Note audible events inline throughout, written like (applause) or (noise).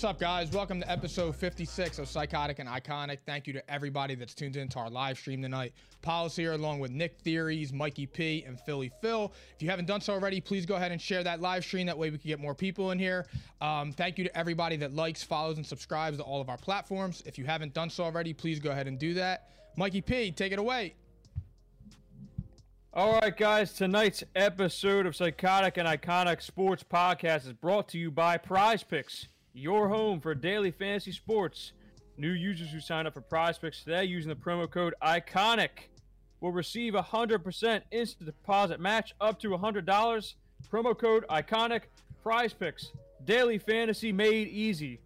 What's up, guys? Welcome to episode 56 of Psychotic and Iconic. Thank you to everybody that's tuned in to our live stream tonight. Paul's here along with Nick Theories, Mikey P, and Philly Phil. If you haven't done so already, please go ahead and share that live stream. That way we can get more people in here. Um, thank you to everybody that likes, follows, and subscribes to all of our platforms. If you haven't done so already, please go ahead and do that. Mikey P, take it away. All right, guys. Tonight's episode of Psychotic and Iconic Sports Podcast is brought to you by Prize Picks, your home for daily fantasy sports. New users who sign up for Prize Picks today using the promo code ICONIC will receive a 100% instant deposit match up to $100. Promo code ICONIC. Prize Picks, daily fantasy made easy.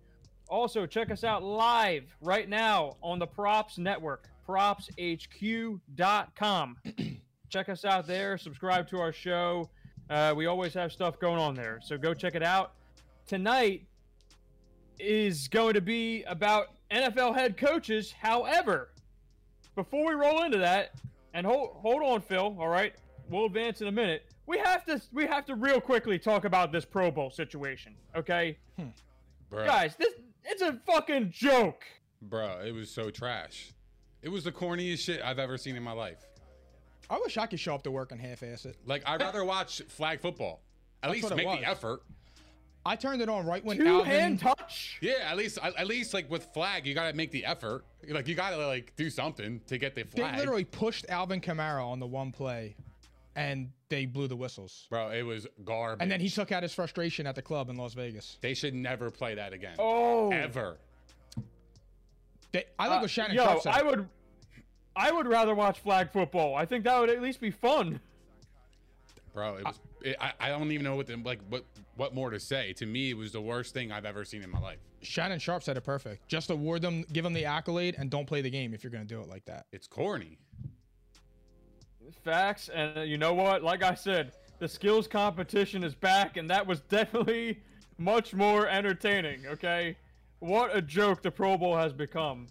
Also, check us out live right now on the Props Network, propshq.com (clears throat) check us out there. Subscribe to our show. Uh, we always have stuff going on there, so go check it out. Tonight is going to be about NFL head coaches. However, before we roll into that, and hold hold on, Phil. All right, we'll advance in a minute. We have to we have to real quickly talk about this Pro Bowl situation. Okay, hmm. Bro, guys, this it's a fucking joke. bro, it was so trash. It was the corniest shit I've ever seen in my life. I wish I could show up to work and half-ass it. Like, I'd rather watch flag football. At That's least make the effort. I turned it on right when Two Alvin. hand touch. Yeah, at least, at at least like with flag, you gotta make the effort. Like, you gotta like do something to get the flag. They literally pushed Alvin Kamara on the one play, and they blew the whistles. Bro, it was garbage. And then he took out his frustration at the club in Las Vegas. They should never play that again. Oh, Ever. They, I like Uh, what Shannon yo, I would, I would rather watch flag football. I think that would at least be fun. Bro, it was. It, I, I don't even know what the, like what what more to say. To me, it was the worst thing I've ever seen in my life. Shannon Sharpe said it perfect. Just award them, give them the accolade, and don't play the game if you're going to do it like that. It's corny. Facts, and uh, you know what? Like I said, the skills competition is back, and that was (laughs) definitely much more entertaining. Okay, what a joke the Pro Bowl has become.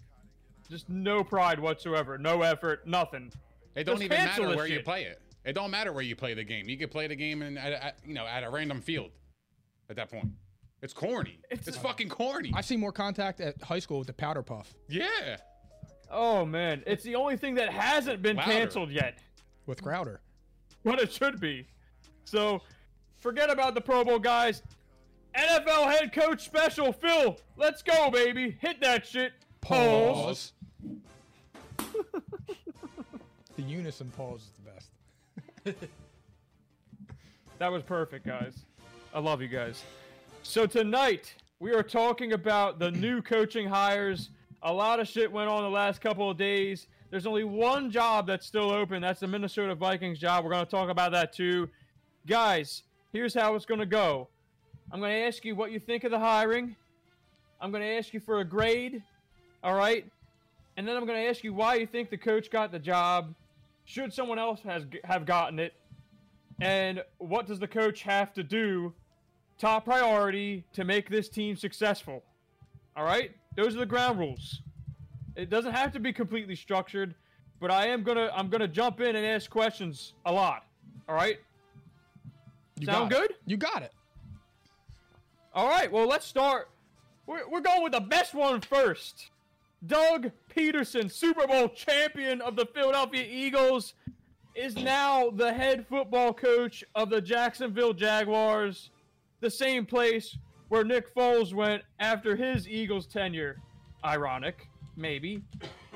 Just no pride whatsoever, no effort, nothing. It don't Just even matter this where you play it. It don't matter where you play the game. You could play the game in, at, at, you know, at a random field. At that point, it's corny. It's, It's- fucking corny. I see more contact at high school with the powder puff yeah, Oh man, it's the only thing that hasn't been Louder. canceled yet. with Crowder. what it should be. So, forget about the Pro Bowl, guys. NFL head coach special, Phil. Let's go, baby. Hit that shit. Pause. (laughs) The unison pause is the best. (laughs) That was perfect, guys. I love you guys. So tonight we are talking about the new (clears throat) coaching hires. A lot of shit went on the last couple of days. There's only one job that's still open. That's the Minnesota Vikings job. We're going to talk about that too. Guys, here's how it's going to go. I'm going to ask you what you think of the hiring. I'm going to ask you for a grade. All right? And then I'm going to ask you why you think the coach got the job. Should someone else has have gotten it? And what does the coach have to do? Top priority to make this team successful. All right? Those are the ground rules. It doesn't have to be completely structured, but I am going to I'm going to jump in and ask questions a lot. All right? You Sound got it. good? You got it. All right, well, let's start. We're, we're going with the best one first. Doug Pederson, Super Bowl champion of the Philadelphia Eagles, is now the head football coach of the Jacksonville Jaguars, the same place where Nick Foles went after his Eagles tenure. Ironic, maybe.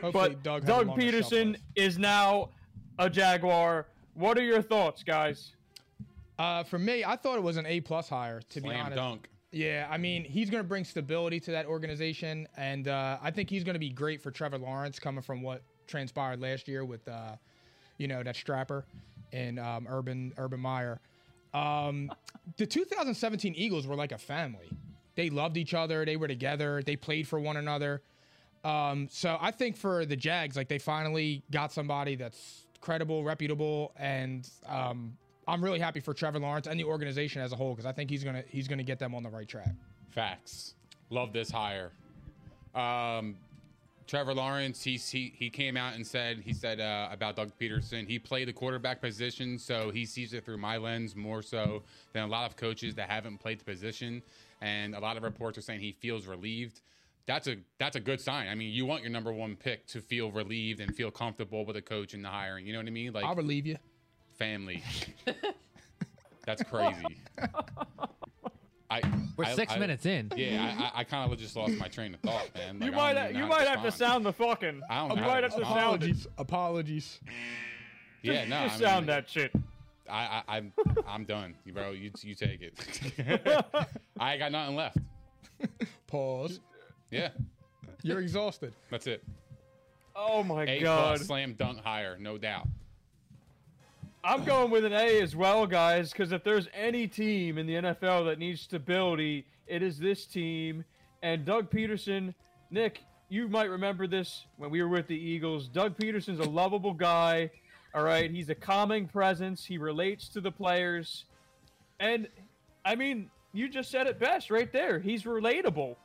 Hopefully But Doug, Doug, has a longer shelf Pederson is now a Jaguar. What are your thoughts, guys? Uh, for me, I thought it was an A plus hire. To be Slam honest. dunk. Yeah, I mean, he's going to bring stability to that organization, and uh, I think he's going to be great for Trevor Lawrence, coming from what transpired last year with, uh, you know, that strapper and um, Urban Urban Meyer. Um, the 2017 Eagles were like a family. They loved each other. They were together. They played for one another. Um, so I think for the Jags, like they finally got somebody that's credible, reputable, and um, I'm really happy for Trevor Lawrence and the organization as a whole because I think he's gonna he's gonna get them on the right track. Facts. Love this hire. Um, Trevor Lawrence, he's, he he came out and said he said uh, about Doug Pederson. He played the quarterback position, so he sees it through my lens more so than a lot of coaches that haven't played the position. And a lot of reports are saying he feels relieved. That's a that's a good sign. I mean, you want your number one pick to feel relieved and feel comfortable with a coach and the hiring. You know what I mean? Like I'll relieve you. Family. (laughs) That's crazy. (laughs) I, We're I- six I- minutes in. Yeah, I, I, I kind of just lost my train of thought, man. You Like, I might don't ha- even you how might have to respond. sound the fucking. I don't You know how might to have to respond. sound it. Apologies. Apologies. Yeah, no, Just I mean, sound that shit. I, I, I'm, I'm done, you bro. You, you take it. (laughs) I ain't got nothing left. Pause. Yeah, You're exhausted. that's it. Oh my A god. plus slam dunk higher, no doubt. I'm going with an A as well, guys, because if there's any team in the NFL that needs stability, it is this team. And Doug Pederson, Nick, you might remember this when we were with the Eagles. Doug Pederson's a lovable guy. All right, he's a calming presence. He relates to the players, and I mean, you just said it best right there. He's relatable.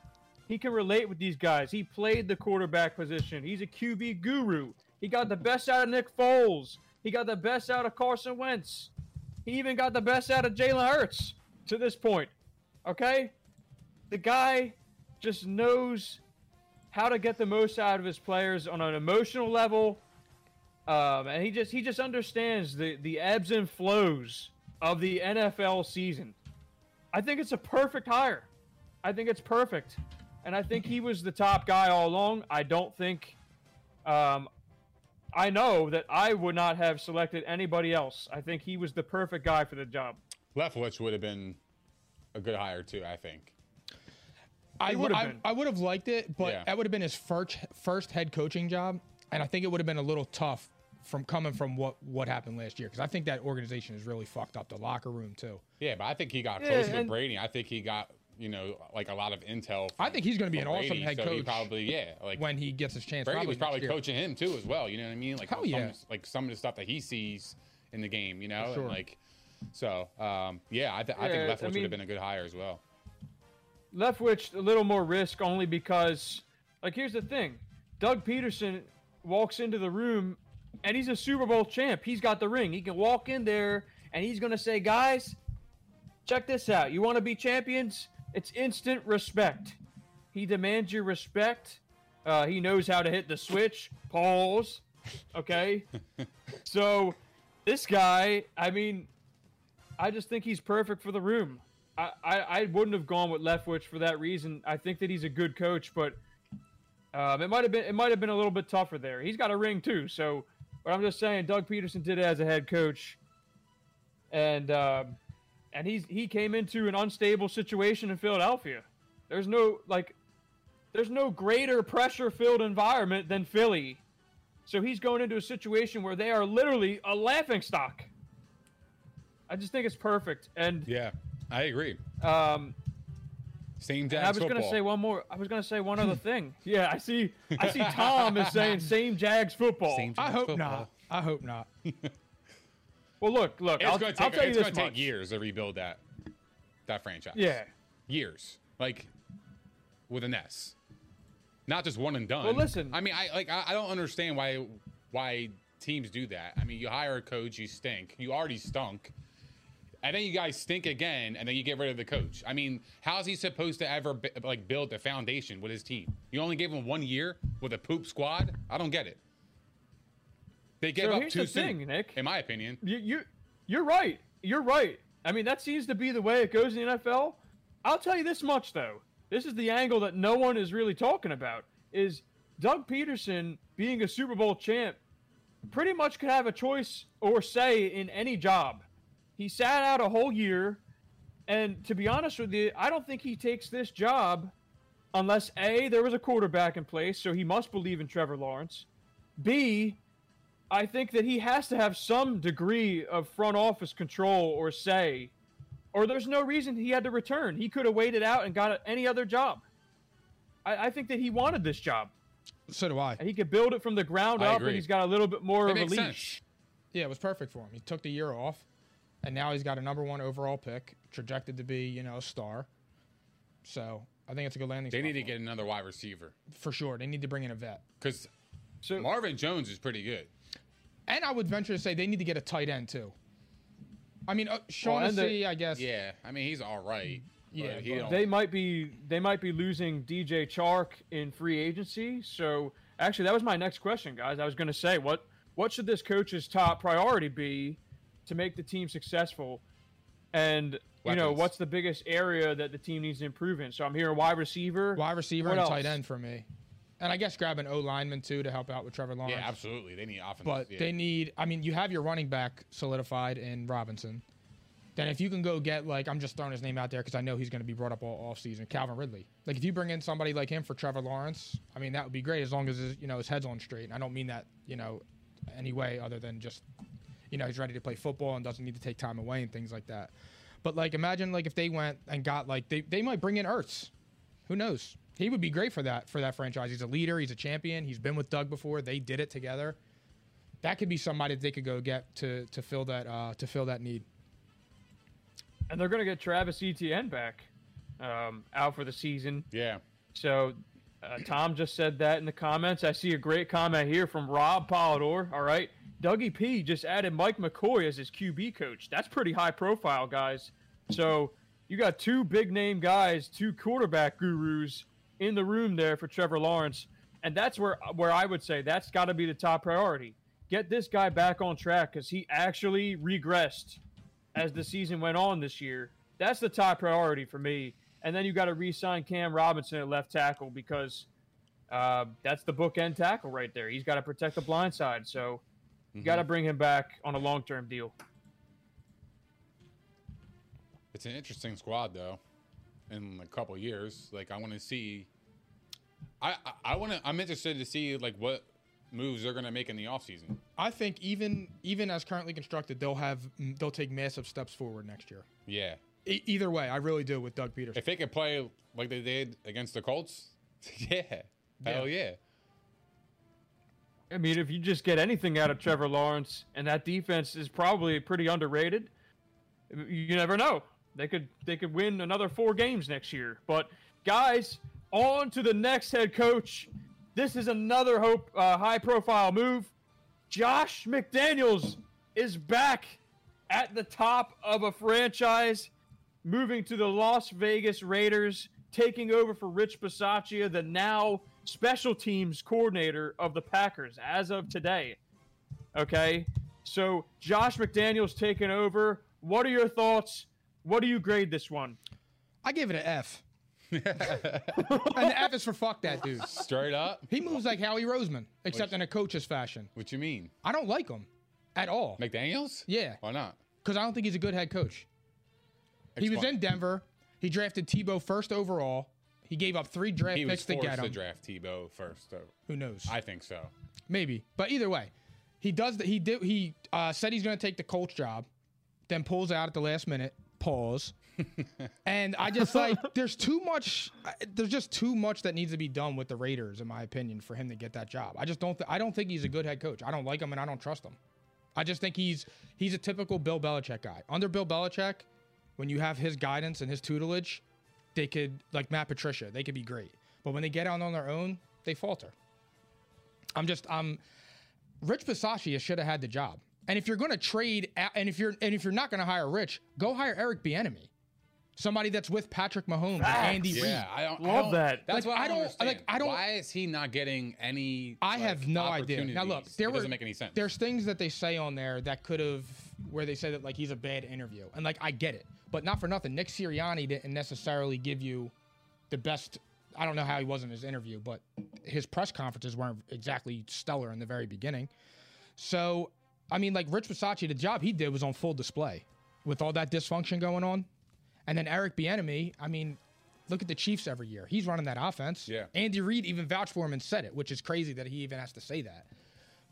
He can relate with these guys. He played the quarterback position. He's a QB guru. He got the best out of Nick Foles. He got the best out of Carson Wentz. He even got the best out of Jalen Hurts to this point. Okay? The guy just knows how to get the most out of his players on an emotional level. Um, and he just he just understands the, the ebbs and flows of the NFL season. I think it's a perfect hire. I think it's perfect. And I think he was the top guy all along. I don't think um, I know that I would not have selected anybody else. I think he was the perfect guy for the job. Leftwich would have been a good hire too. I think. I would I. I would have liked it, but Yeah. that would have been his first first head coaching job, and I think it would have been a little tough from coming from what what happened last year because I think that organization is really fucked up. The locker room too. Yeah, but I think he got Yeah, close with Brady. I think he got you know like a lot of intel. I think he's gonna be from an awesome head so He coach probably yeah, like when he gets his chance. Brady was probably next year. coaching him too as well. You know what I mean? Like Hell some, yeah. like some of the stuff that he sees in the game. You know, sure. and like so. Um, yeah, I, th- I Yeah, think I Leftwich would have been a good hire as well. Leftwich a little more risk only because, like, here's the thing: Doug Pederson walks into the room, and he's a Super Bowl champ. He's got the ring. He can walk in there, and he's gonna say, "Guys, check this out. You want to be champions? It's instant respect. He demands your respect. Uh, he knows how to hit the switch. Pause. Okay. (laughs) so, this guy, I mean, I just think he's perfect for the room. I, I, I wouldn't have gone with Leftwich for that reason. I think that he's a good coach, but um, it might have been it might have been a little bit tougher there. He's got a ring too, so. But I'm just saying, Doug Pederson did it as a head coach, and um, and he's he came into an unstable situation in Philadelphia. There's no like, there's no greater pressure-filled environment than Philly, so he's going into a situation where they are literally a laughing stock. I just think it's perfect, and Yeah, I agree. um, Same and Jags football. I was gonna say one more. I was gonna say one other (laughs) thing. Yeah, I see. I see. Tom is saying (laughs) same Jags football. Same I hope football. not. I hope not. (laughs) Well, look, look. It's I'll, gonna I'll take. tell you It's this gonna take years to rebuild that that franchise. Yeah. years. Like with an S, not just one and done. Well, listen. I mean, I like. I, I don't understand why why teams do that. I mean, you hire a coach, you stink. You already stunk. and then you guys stink again, and then you get rid of the coach. I mean, how's he supposed to ever b- like build a foundation with his team? You only gave him one year with a poop squad. I don't get it. They gave So up here's too soon, thing, Nick. in my opinion. You, you, you're right. You're right. I mean, that seems to be the way it goes in the NFL. I'll tell you this much though. This is the angle that no one is really talking about. Is Doug Pederson being a Super Bowl champ pretty much could have a choice or say in any job. He sat out a whole year, and to be honest with you, I don't think he takes this job unless A, there was a quarterback in place, so he must believe in Trevor Lawrence. B, I think that he has to have some degree of front office control or say, or there's no reason he had to return. He could have waited out and got any other job. I, I think that he wanted this job. So do I. He could build it from the ground I up, agree. and he's got a little bit more That of a leash. sense. Yeah, it was perfect for him. He took the year off, and now he's got a number one overall pick, projected to be, you know, a star. So I think it's a good landing spot. They spot need to get another wide receiver for sure. They need to bring in a vet, because So Marvin Jones is pretty good. And I would venture to say they need to get a tight end too. I mean, uh, and Shaughnessy, the- I guess. Yeah, I mean he's all right. Yeah, but he but they might be they might be losing DJ Chark in free agency. So actually, that was my next question, guys. I was going to say what what should this coach's top priority be to make the team successful, and you know what's the biggest area that the team needs to improve in. So I'm hearing wide receiver, Wide receiver What and tight end for me, and I guess grab an O lineman too to help out with Trevor Lawrence. yeah, absolutely. They need offense. But yeah. they need. I mean, you have your running back solidified in Robinson. Then if you can go get like I'm just throwing his name out there because I know he's going to be brought up all off season, Calvin Ridley. Like if you bring in somebody like him for Trevor Lawrence, I mean that would be great as long as his, you know his head's on straight. And I don't mean that you know any way other than just you know he's ready to play football and doesn't need to take time away and things like that. But like imagine like if they went and got like they they might bring in Ertz. Who knows? He would be great for that for that franchise. He's a leader. He's a champion. He's been with Doug before. They did it together that could be somebody that they could go get to to fill that uh, to fill that need. and they're going to get Travis Etienne back um, out for the season. yeah, So uh, Tom just said that in the comments. I see a great comment here from Rob Polidor. All right. Dougie P just added Mike McCoy as his QB coach. That's pretty high profile, guys. So you got two big name guys, two quarterback gurus in the room there for Trevor Lawrence. And that's where where I would say that's got to be the top priority. Get this guy back on track because he actually regressed as the season went on this year. That's the top priority for me. And then you got to re-sign Cam Robinson at left tackle because uh, that's the bookend tackle right there. He's got to protect the blind side. So you got to bring him back on a long-term deal. it's an interesting squad though. In a couple years, like I want to see. I I, I want to. I'm interested to see like what moves they're gonna make in the offseason. I think even even as currently constructed, they'll have they'll take massive steps forward next year. Yeah, E- either way, I really do with Doug Pederson. if they could play like they did against the Colts, (laughs) yeah, hell yeah. I mean, if you just get anything out of Trevor Lawrence, and that defense is probably pretty underrated, you never know. They could they could win another four games next year. But guys, on to the next head coach. This is another hope uh, high profile move. Josh McDaniels is back at the top of a franchise, moving to the Las Vegas Raiders, taking over for Rich Bisaccia, the now special teams coordinator of the Packers as of today. Okay, so Josh McDaniels taking over. What are your thoughts? What do you grade this one? I give it an F. (laughs) and the F is for fuck that dude. Straight up. He moves like Howie Roseman, except in a coach's fashion. What you mean, I don't like him at all McDaniel's? Yeah. Why not? because I don't think he's a good head coach. He was Explain. in Denver. He drafted Tebow first overall. He gave up three draft He was picks to forced get to him. draft Tebow first, though. Who knows? I think so. Maybe, but either way, he does. The, he did. He uh, said he's going to take the Colts job, then pulls out at the last minute. Pause. (laughs) and I just like there's too much. There's just too much that needs to be done with the Raiders, in my opinion, for him to get that job. I just don't. Th- I don't think he's a good head coach. I don't like him, and I don't trust him. I just think he's he's a typical Bill Belichick guy. Under Bill Belichick, when you have his guidance and his tutelage, they could like Matt Patricia. They could be great, but when they get out on their own, they falter. I'm just I'm Rich Bisaccia should have had the job. And if you're going to trade, and if you're and if you're not going to hire Rich, go hire Eric Bieniemy, somebody that's with Patrick Mahomes and Andy Reid. Yeah, I don't I Love don't- that. That's Like, what I I don't. don't- Understand. like, I don't- Why is he not getting any? I like, have no idea. Now look, there it were, doesn't make any sense. There's things that they say on there that could have where they say that like he's a bad interview, and like I get it, but not for nothing. Nick Sirianni didn't necessarily give you the best. I don't know how he was in his interview, but his press conferences weren't exactly stellar in the very beginning. So, I mean, like Rich Bisaccia, the job he did was on full display with all that dysfunction going on. And then Eric Bieniemy, I mean, look at the Chiefs every year. He's running that offense. Yeah. Andy Reid even vouched for him and said it, which is crazy that he even has to say that.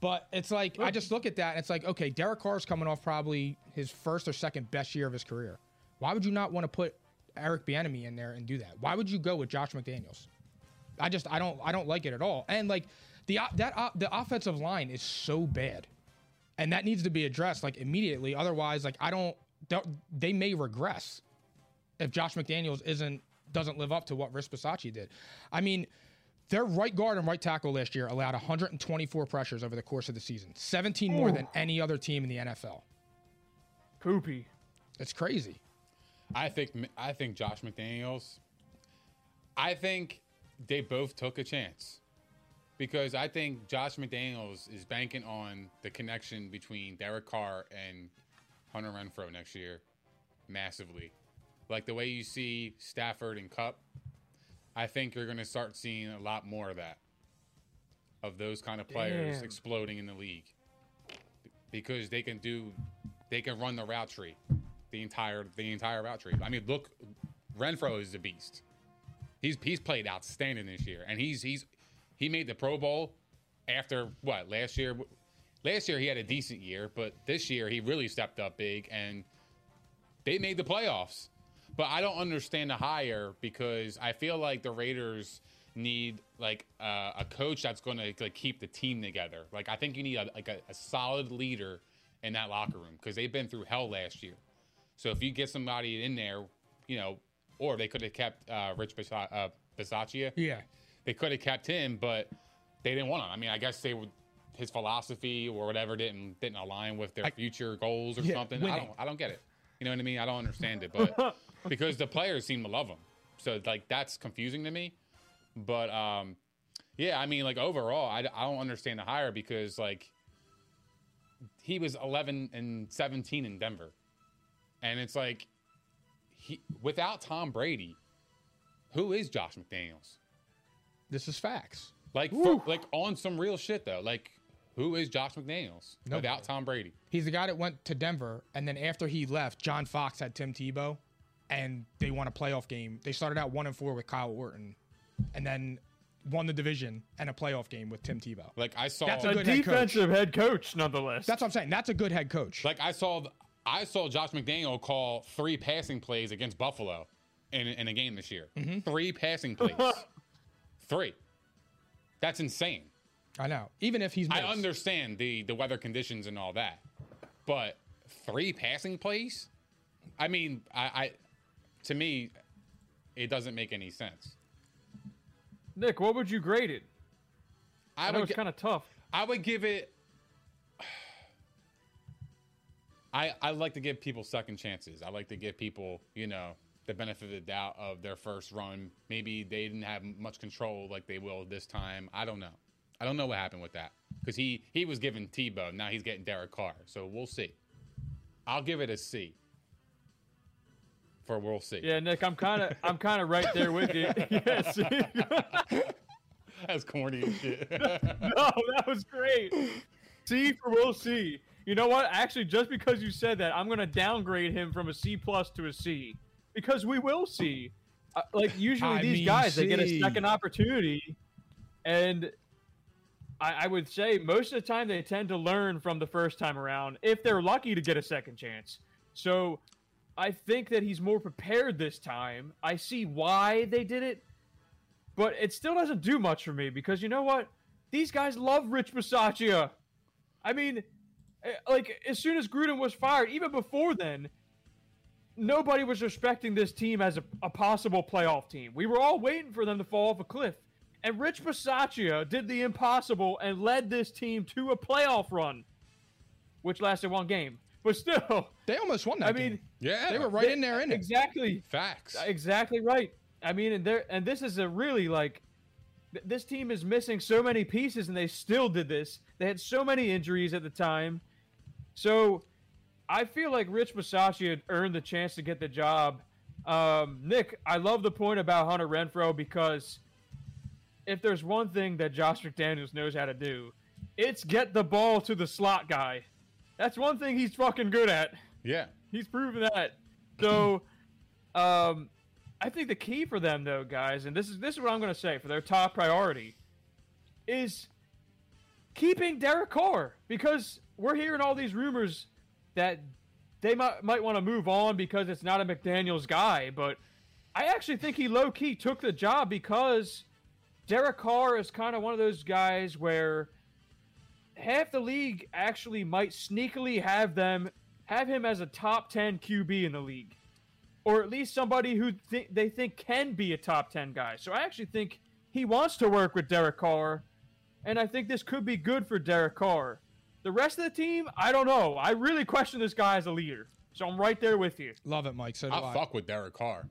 But it's like I just look at that and it's like, okay, Derek Carr's coming off probably his first or second best year of his career. Why would you not want to put Eric Bieniemy in there and do that? Why would you go with Josh McDaniels? I just I don't I don't like it at all. And like the that o- the offensive line is so bad, and that needs to be addressed like immediately. Otherwise, like I don't they'll- they may regress if Josh McDaniels isn't doesn't live up to what Rich Bisaccia did. I mean, their right guard and right tackle last year allowed 124 pressures over the course of the season, 17 more than any other team in the NFL. Poopy. It's crazy. I think I think Josh McDaniels. I think they both took a chance because I think Josh McDaniels is banking on the connection between Derek Carr and Hunter Renfrow next year massively. Like the way you see Stafford and Kupp, I think you're going to start seeing a lot more of that. Of those kind of players Damn. exploding in the league. Because they can do they can run the route tree. The entire the entire route tree. I mean, look Renfrow is a beast. He's he's played outstanding this year, and he's he's he made the Pro Bowl after what last year. Last year he had a decent year, but this year he really stepped up big, and they made the playoffs. But I don't understand the hire because I feel like the Raiders need like uh, a coach that's going to like keep the team together. Like I think you need a, like a, a solid leader in that locker room because they've been through hell last year. So if you get somebody in there, you know, or they could have kept uh, Rich Bisa- uh, Yeah. They could have kept him, but they didn't want him. I mean, I guess they would his philosophy or whatever didn't didn't align with their future goals or Yeah, something. I don't I don't get it. You know what I mean? I don't understand it, but (laughs) because the players seem to love him, so like that's confusing to me. But um, yeah, I mean, like overall, I, I don't understand the hire because like he was 11 and 17 in Denver, and it's like he without Tom Brady, who is Josh McDaniels? This is facts. Like for, like on some real shit though, like who is Josh McDaniels Nobody. without Tom Brady? He's the guy that went to Denver, and then after he left, John Fox had Tim Tebow, and they won a playoff game. They started out one and four with Kyle Orton, and then won the division and a playoff game with Tim Tebow. Like I saw, That's a A good head coach. defensive head coach, nonetheless. That's what I'm saying. That's a good head coach. like I saw, I saw Josh McDaniel call three passing plays against Buffalo in in a game this year. Mm-hmm. Three passing plays, (laughs) three. That's insane. I know. Even if he's I understand the the weather conditions and all that, but three passing plays. I mean, I, I to me, it doesn't make any sense. Nick, what would you grade it? I, I would it's kind of tough. I would give it. (sighs) I I like to give people second chances. I like to give people, you know, the benefit of the doubt of their first run. Maybe they didn't have much control like they will this time. I don't know. I don't know what happened with that because he he was given Tebow. Now he's getting Derek Carr. So we'll see. I'll give it a C. For we'll see. Yeah, Nick, I'm kind of I'm kind of right there with you. (laughs) see? That's corny as shit. (laughs) no, that was great. C for we'll see. You know what? Actually, just because you said that, I'm gonna downgrade him from a C plus to a C because we will see. Uh, like usually I these mean, guys, they get a second opportunity, and I, I would say most of the time they tend to learn from the first time around if they're lucky to get a second chance. So I think that he's more prepared this time. I see why they did it, but it still doesn't do much for me because you know what? These guys love Rich Bisaccia. I mean, eh, like as soon as Gruden was fired, even before then, nobody was respecting this team as a, a possible playoff team. We were all waiting for them to fall off a cliff. And Rich Bisaccia did the impossible and led this team to a playoff run. which lasted one game. But still, They almost won that I game. mean, Yeah, they were right in there in it. exactly, Facts. exactly right. I mean, and there, and this is a really like, th- this team is missing so many pieces, and they still did this. They had so many injuries at the time, so I feel like Rich Bisaccia had earned the chance to get the job. Um, Nick, I love the point about Hunter Renfrow because if there's one thing that Josh McDaniels knows how to do, it's get the ball to the slot guy. That's one thing he's fucking good at. yeah. He's proven that. So, (clears throat) um, I think the key for them, though, guys, and this is this is what I'm going to say for their top priority, is keeping Derek Carr because we're hearing all these rumors that they might might want to move on because it's not a McDaniel's guy, but I actually think he low key took the job because Derek Carr is kind of one of those guys where half the league actually might sneakily have them have him as a top 10 QB in the league or at least somebody who th- they think can be a top 10 guy. So I actually think he wants to work with Derek Carr and I think this could be good for Derek Carr. The rest of the team, I don't know. I really question this guy as a leader. So I'm right there with you. Love it, Mike. So do I. I fuck with Derek Carr.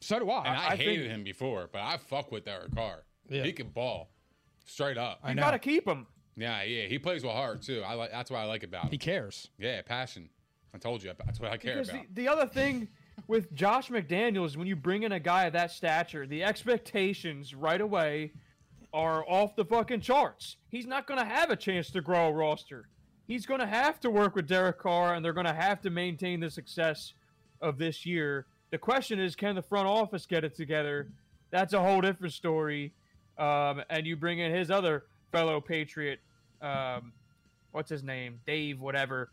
So do I. And I, I hated think- him before, but I fuck with Derek Carr. Yeah. He can ball. Straight up. I You know. got to keep him. Yeah, yeah. He plays with heart too. I like that's what I like about him. he cares. Yeah, passion. I told you that's what I care Because about. the, the other thing (laughs) with Josh McDaniels, when you bring in a guy of that stature, the expectations right away are off the fucking charts. He's not going to have a chance to grow a roster. He's going to have to work with Derek Carr, and they're going to have to maintain the success of this year. The question is, can the front office get it together? That's a whole different story. Um, and you bring in his other fellow Patriot, um, what's his name, Dave, whatever,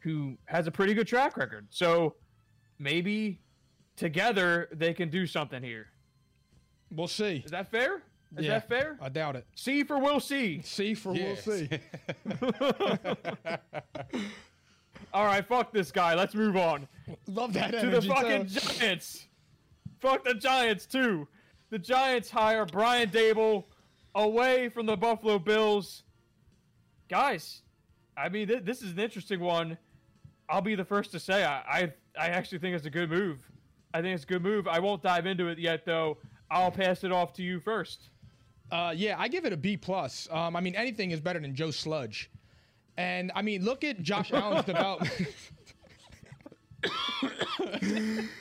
who has a pretty good track record. So maybe together they can do something here. We'll see. Is that fair? Is Yeah. that fair? I doubt it. C for we'll see. See for we'll see. (laughs) All right, fuck this guy. Let's move on Love that to the fucking too. Giants. Fuck the Giants too. The Giants hire Brian Daboll away from the Buffalo Bills. Guys, I mean th- this is an interesting one. I'll be the first to say I, I I actually think it's a good move. I think it's a good move. I won't dive into it yet though. I'll pass it off to you first. Uh, yeah, I give it a B plus. Um, I mean, anything is better than Joe Sludge. And I mean, look at Josh (laughs) Allen's development. (laughs)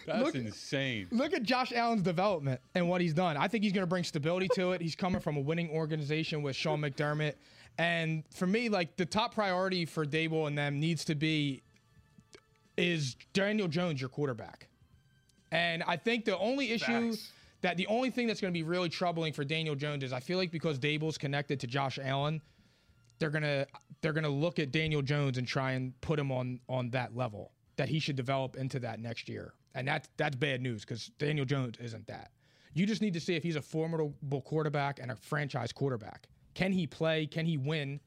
That's insane. look at Josh Allen's development and what he's done. I think he's going to bring stability to it. He's coming from a winning organization with Sean McDermott. And for me, like the top priority for Daboll and them needs to be is Daniel Jones your quarterback. And I think the only issue Facts. That the only thing that's going to be really troubling for Daniel Jones is I feel like because Daboll's connected to Josh Allen, they're gonna they're gonna look at Daniel Jones and try and put him on on that level that he should develop into that next year. And that's that's bad news because Daniel Jones isn't that. You just need to see if he's a formidable quarterback and a franchise quarterback. Can he play? Can he win?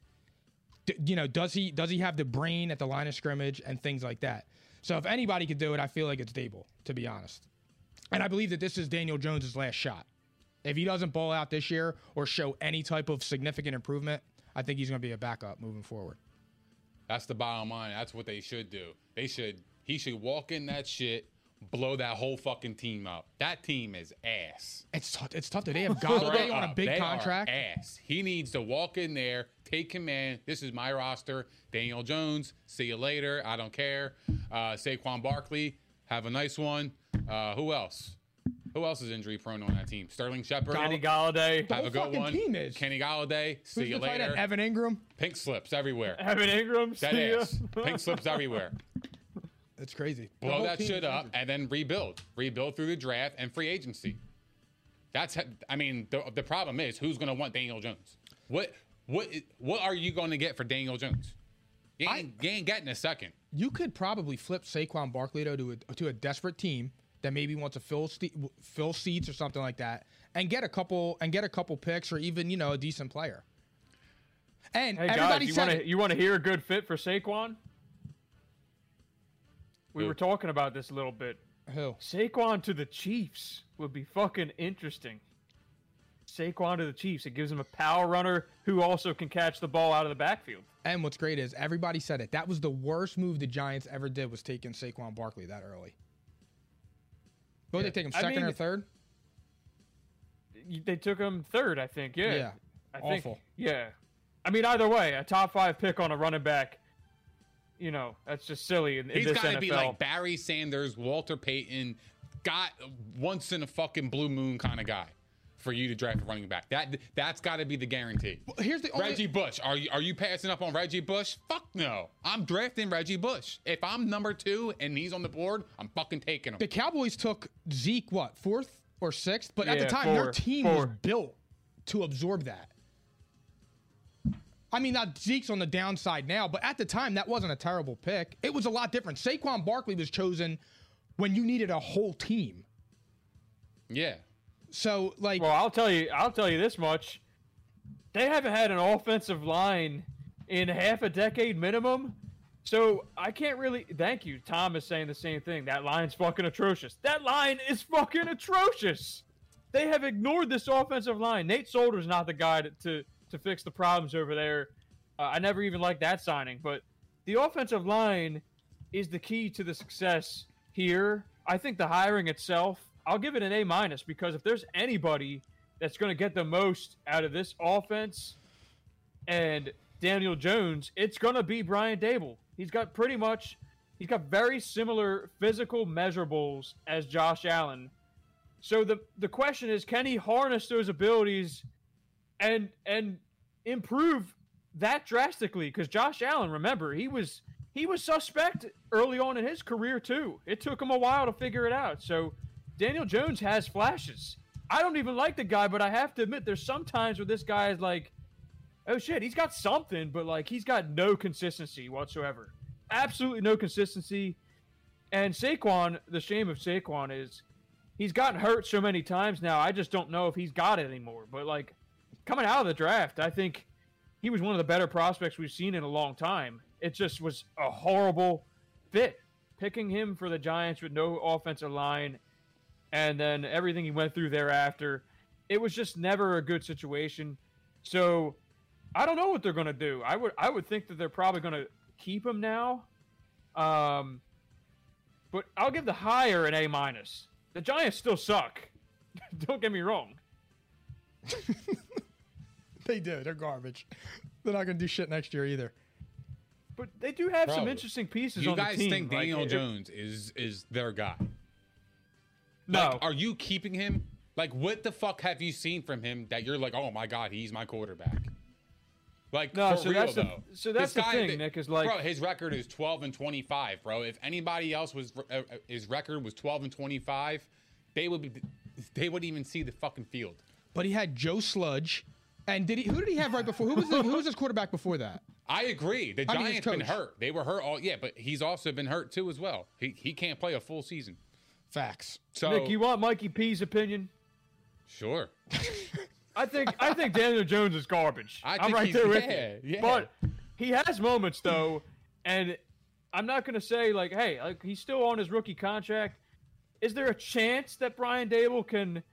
D- you know, does he does he have the brain at the line of scrimmage and things like that? So if anybody could do it, I feel like it's Daboll, to be honest. And I believe that this is Daniel Jones' last shot. If he doesn't ball out this year or show any type of significant improvement, I think he's going to be a backup moving forward. That's the bottom line. That's what they should do. They should. He should walk in that shit, blow that whole fucking team up. That team is ass. It's tough. It's tough that they have Golladay on a big they contract. Ass. He needs to walk in there, take command. This is my roster. Daniel Jones. See you later. I don't care. Uh, Saquon Barkley. Have a nice one. Uh, who else? Who else is injury prone on that team? Sterling Shepard. Kenny Golladay, Have whole a good one. team is. Kenny Golladay. See Who's you the tight end? later. Evan Engram. Pink slips everywhere. Evan Engram, Dead see ya. ass. Pink slips everywhere. (laughs) That's crazy. Blow that shit up injured. and then rebuild rebuild through the draft and free agency that's i mean the, the problem is who's going to want daniel jones what what what are you going to get for daniel jones you ain't, you ain't getting a second You could probably flip Saquon Barkley to a, to a desperate team that maybe wants to fill ste- fill seats or something like that, and get a couple and get a couple picks or even you know a decent player. And Hey everybody guys, you said want to you want to hear a good fit for Saquon? We Who? were talking about this a little bit. Who? Saquon to the Chiefs would be fucking interesting. Saquon to the Chiefs. It gives him a power runner who also can catch the ball out of the backfield. And what's great is everybody said it. That was the worst move the Giants ever did was taking Saquon Barkley that early. What did they take him I second or third? They took him third, I think. Yeah. Yeah, I think, awful. Yeah. I mean, either way, a top five pick on a running back, you know, that's just silly in, in He's this got to be like Barry Sanders, Walter Payton, got once in a fucking blue moon kind of guy for you to draft a running back. That that's got to be the guarantee. Here's the only Reggie Bush, are you are you passing up on Reggie Bush? Fuck no. I'm drafting Reggie Bush. If I'm number two and he's on the board, I'm fucking taking him. the Cowboys took Zeke what fourth or sixth, but at the Yeah, time their four, team was built to absorb that. I mean, not Zeke's on the downside now, but at the time that wasn't a terrible pick. It was a lot different. Saquon Barkley was chosen when you needed a whole team. Yeah. So like, Well, I'll tell you, I'll tell you this much: they haven't had an offensive line in half a decade minimum. So I can't really. Thank you. Tom is saying the same thing. That line's fucking atrocious. That line is fucking atrocious. They have ignored this offensive line. Nate Solder's not the guy to to, to fix the problems over there. Uh, I never even liked that signing, but the offensive line is the key to the success here. I think the hiring itself, I'll give it an A minus because if there's anybody that's going to get the most out of this offense and Daniel Jones, it's going to be Brian Daboll. He's got pretty much, he's got very similar physical measurables as Josh Allen. So the the question is, can he harness those abilities and and improve that drastically? Because Josh Allen, remember, he was he was suspect early on in his career too. It took him a while to figure it out. So Daniel Jones has flashes. I don't even like the guy, but I have to admit, there's some times where this guy is like, oh shit, he's got something, but like he's got no consistency whatsoever. Absolutely no consistency. And Saquon, the shame of Saquon is he's gotten hurt so many times now. I just don't know if he's got it anymore. But like coming out of the draft, I think he was one of the better prospects we've seen in a long time. It just was a horrible fit. Picking him for the Giants with no offensive line and then everything he went through thereafter, it was just never a good situation. So I don't know what they're going to do. I would I would think that they're probably going to keep him now. Um but I'll give the higher an A minus. The Giants still suck. (laughs) don't get me wrong. (laughs) they do. They're garbage. They're not going to do shit next year either. But they do have some interesting pieces You on guys the team. think Daniel it- Jones is is their guy? No. Like, are you keeping him? Like, what the fuck have you seen from him that you're like, oh my god, he's my quarterback? Like, No, for so real that's the- so that's This the thing, Nick, is like- bro, his record is 12 and 25, bro. If anybody else was, uh, uh, his record was 12 and 25, they would be, they wouldn't even see the fucking field. But he had Joe Sludge, and did he? Who did he have right before? Who was the, who was his quarterback before that? I agree. The I mean, been hurt. They were hurt all yeah, but he's also been hurt too as well. He he can't play a full season. Facts. So Nick, you want Mikey P's opinion? sure. (laughs) I think I think Daniel Jones is garbage. I am right there with yeah, you. yeah. But he has moments though, and I'm not gonna say like, hey, like he's still on his rookie contract. Is there a chance that Brian Daboll can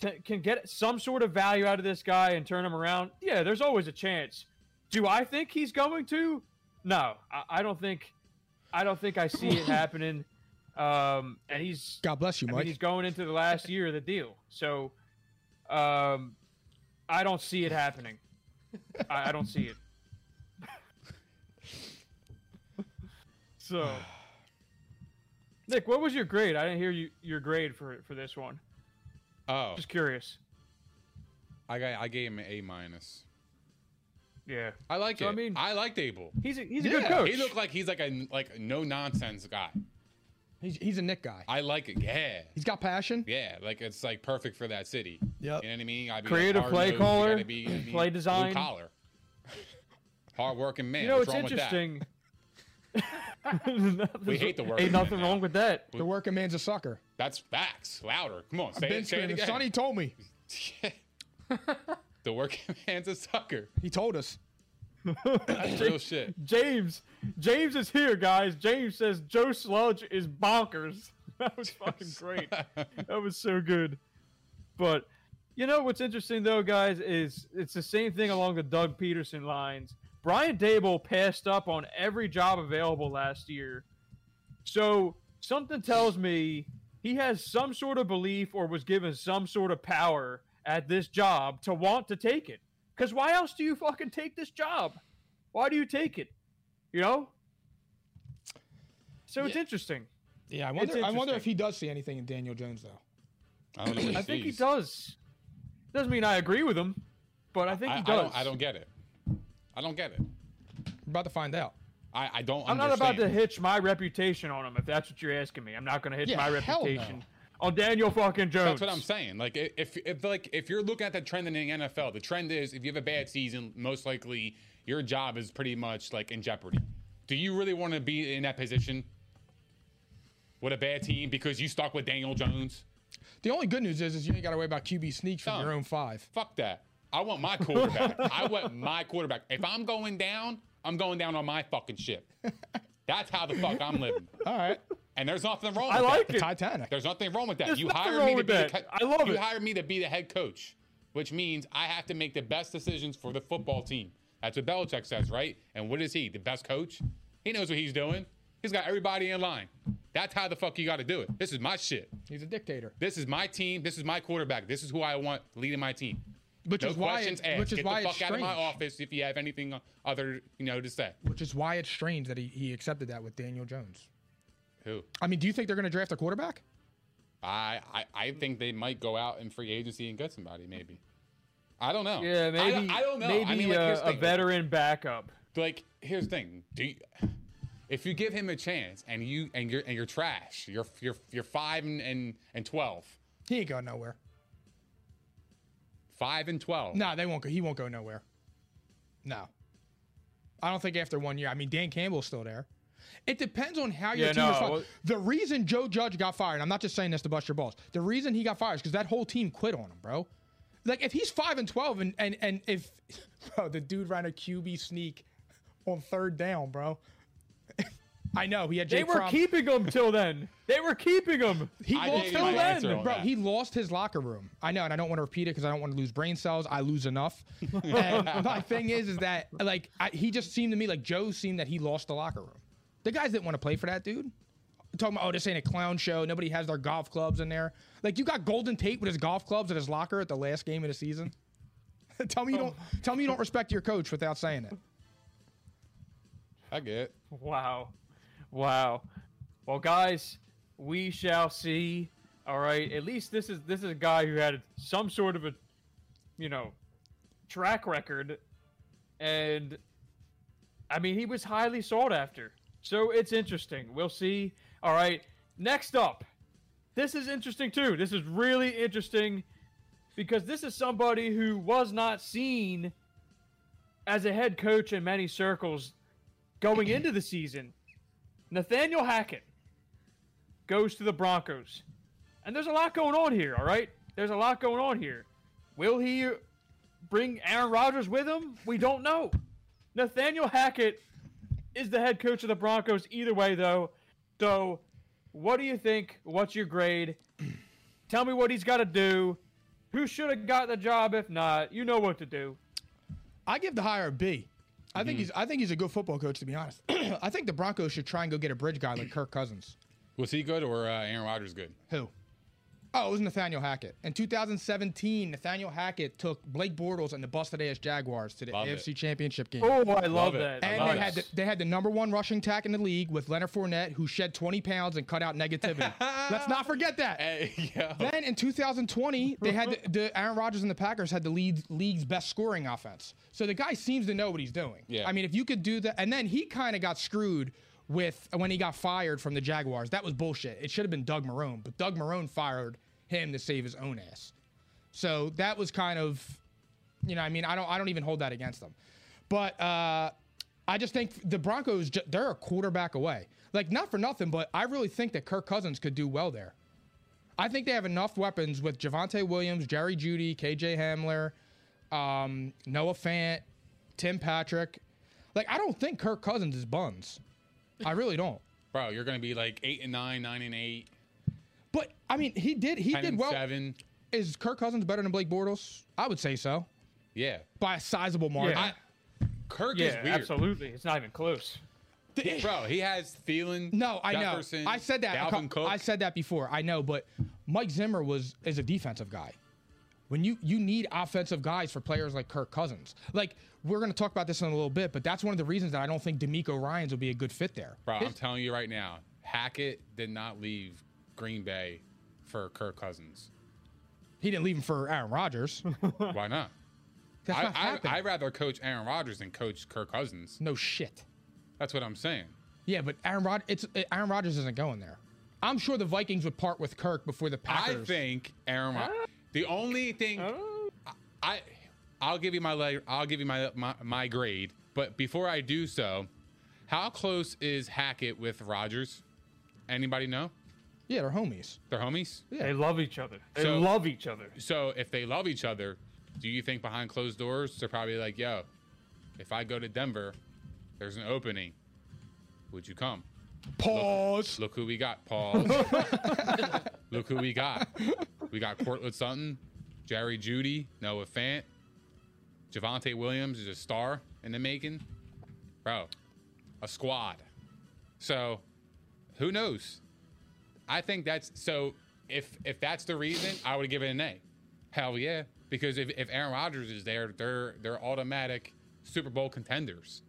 t- can get some sort of value out of this guy and turn him around? Yeah, there's always a chance. Do I think he's going to? No, I, I don't think. I don't think I see it (laughs) happening. Um, and he's God bless you, I Mike. mean, he's going into the last year of the deal, so um, I don't see it happening. I, I don't see it. (laughs) so, (sighs) Nick, what was your grade? I didn't hear you your grade for for this one. Oh, Just curious. I got I gave him an A minus. Yeah, I like So, it. I mean- I like Daboll. he's a, he's a Yeah, good coach. He looked like he's like a like a no nonsense guy. He's, he's a Nick guy. I like it. Yeah. He's got passion. Yeah, like it's like perfect for that city. Yep. You know what I mean? You gotta be, Creative like, play caller, gotta be, you know what I mean, play design. blue collar, hard working man. you know, What's it's wrong interesting. (laughs) We hate the working Ain't nothing man now. wrong with that. The working man's a sucker. That's facts. Louder. Come on, say Ben it, say it screaming. again. Sonny told me. (laughs) the working (laughs) man's a sucker. He told us. (laughs) Real shit. James, James is here, guys. James says Joe Sludge is bonkers. (laughs) That was fucking great. that was so good. But You know what's interesting though, guys, is it's the same thing along the Doug Pederson lines. Brian Daboll passed up on every job available last year. So something tells me he has some sort of belief or was given some sort of power at this job to want to take it. Because why else do you fucking take this job? Why do you take it? You know? So it's interesting. Yeah, I It's wonder. I wonder if he does see anything in Daniel Jones though. I don't know. (clears throat) He I think he does. Doesn't mean I agree with him, but I think I, he I does. don't, I don't get it. I don't get it. We're about to find out. I, I don't. I'm not about to hitch my reputation on him if that's what you're asking me. I'm not going to hitch Yeah, my hell no. reputation on Daniel fucking Jones. That's what I'm saying. Like if if like if you're looking at the trend in the NFL, the trend is if you have a bad season, most likely your job is pretty much like in jeopardy. Do you really want to be in that position with a bad team because you stuck with Daniel Jones? The only good news is, is you ain't got to worry about QB sneaks from No. your own five. Fuck that. I want my quarterback. I want my quarterback. If I'm going down, I'm going down on my fucking ship. That's how the fuck I'm living. (laughs) All right, And there's nothing wrong I with like that. it. Titanic. There's nothing wrong with that. There's you hired me to be the co- I love you it. hired me to be the head coach, which means I have to make the best decisions for the football team. That's what Belichick says, right? And what is he? The best coach? He knows what he's doing. He's got everybody in line. That's how the fuck you got to do it. This is my shit. He's a dictator, This is my team. This is my quarterback. This is who I want leading my team. which No is why. questions It, asked. which is Get why the it's fuck out of strange. my office if you have anything other, you know, to say. Which is why it's strange that he, he accepted that with Daniel Jones. Who? I mean, do you think they're going to draft a quarterback? I, I I think they might go out in free agency and get somebody. Maybe. I don't know. Yeah, maybe. don't- I, don't know. Maybe I mean, like, uh, here's the a veteran backup. like here's the thing do you, if you give him a chance and you and you're and you're trash you're you're you're five and and, and 12 He ain't going nowhere. five and 12 No, they won't go. He won't go nowhere. No. I don't think after one year. I mean, Dan Campbell's still there. It depends on how your Yeah, team no, responds. well- The reason Joe Judge got fired, I'm not just saying this to bust your balls. The reason he got fired is because that whole team quit on him, bro. Like if he's five and twelve, and and and if (laughs) bro, the dude ran a QB sneak on third down, bro. (laughs) I know he had They were Fromm. keeping him till then. They were keeping him. He I lost gave his you my la- answer on bro. that. He lost his locker room. I know, and I don't want to repeat it because I don't want to lose brain cells. I lose enough. (laughs) and my thing is, is that like I, he just seemed to me like Joe seemed that he lost the locker room. The guys didn't want to play for that dude. Talking about oh, this ain't a clown show. Nobody has their golf clubs in there. Like you got Golden Tate with his golf clubs in his locker at the last game of the season. (laughs) tell me you don't. Oh. Tell me you don't respect your coach without saying it. (laughs) i get it Wow. Wow. Well, guys, we shall see. All right. At least this is this is a guy who had some sort of a, you know, track record, and I mean he was highly sought after. So it's interesting. We'll see. All right. Next up, this is interesting too. This is really interesting because this is somebody who was not seen as a head coach in many circles going into the season. Nathaniel Hackett goes to the Broncos. And there's a lot going on here, all right? There's a lot going on here. Will he bring Aaron Rodgers with him? We don't know. Nathaniel Hackett is the head coach of the Broncos either way, though. So, what do you think? What's your grade? (clears throat) Tell me what he's got to do. Who should have got the job if not? You know what to do. I give the hire a B. I think he's I think he's a good football coach to be honest. (clears throat) I think the Broncos should try and go get a bridge guy like Kirk Cousins. was he good or uh, aaron rodgers good Who? Oh, it was Nathaniel Hackett. In 2017, Nathaniel Hackett took Blake Bortles and the busted ass Jaguars to the Love AFC it. Championship game. Oh, I love, it. that. and love they it. had, the, they had the number one rushing tack in the league with Leonard Fournette, who shed 20 pounds and cut out negativity. (laughs) Let's not forget that. hey Then in 2020, they had the, the Aaron Rodgers and the Packers had the lead, league's best scoring offense. So the guy seems to know what he's doing. Yeah. I mean, if you could do that, and then he kind of got screwed with when he got fired from the Jaguars. That was bullshit. It should have been Doug Marrone, but Doug Marrone fired him to save his own ass. So that was kind of, you know, I mean, I don't, I don't even hold that against them. But uh, I just think the Broncos, they're a quarterback away. Like not for nothing, but I really think that Kirk Cousins could do well there. I think they have enough weapons with Javonte Williams, Jerry Jeudy, KJ Hamler, um, Noah Fant, Tim Patrick. Like, I don't think Kirk Cousins is buns. I really don't. bro you're gonna be like eight and nine nine and eight But I mean, he did he 10 did and well. seven Is Kirk Cousins better than Blake Bortles? I would say so Yeah. by a sizable margin. Yeah. I, Kirk is Yeah, weird. absolutely. It's not even close. The- Bro, he has Thielen. No, I know. I said that. a Dalvin cou- Cook. I said that before. I know, but Mike Zimmer was is a defensive guy. When you you need offensive guys for players like Kirk Cousins. Like we're going to talk about this in a little bit, but that's one of the reasons that I don't think DeMeco Ryans will be a good fit there. Bro, I'm telling you right now, Hackett did not leave Green Bay for Kirk Cousins. he didn't leave him for Aaron Rodgers. (laughs) Why not? That's I, not I, I'd rather coach Aaron Rodgers than coach Kirk Cousins. no shit. That's what I'm saying. Yeah, but Aaron Rod it's Aaron Rodgers isn't going there. I'm sure the Vikings would part with Kirk before the Packers. I think Aaron Rodgers. The only thing Oh, I, I'll give you my leg. I'll give you my, my my grade. But before I do so, how close is Hackett with Rogers? Anybody know? Yeah, they're homies. They're homies. Yeah. They love each other. They So- love each other. So if they love each other, do you think behind closed doors they're probably like, "Yo, if I go to Denver, there's an opening. Would you come? Pause. Look who we got, Paul. (laughs) Look who we got. We got Courtland Sutton, Jerry Jeudy, Noah Fant, Javonte Williams is a star in the making. Bro, a squad. So who knows? I think that's so if if that's the reason, I would give it an A. Hell yeah. Because if, if Aaron Rodgers is there, they're they're automatic Super Bowl contenders.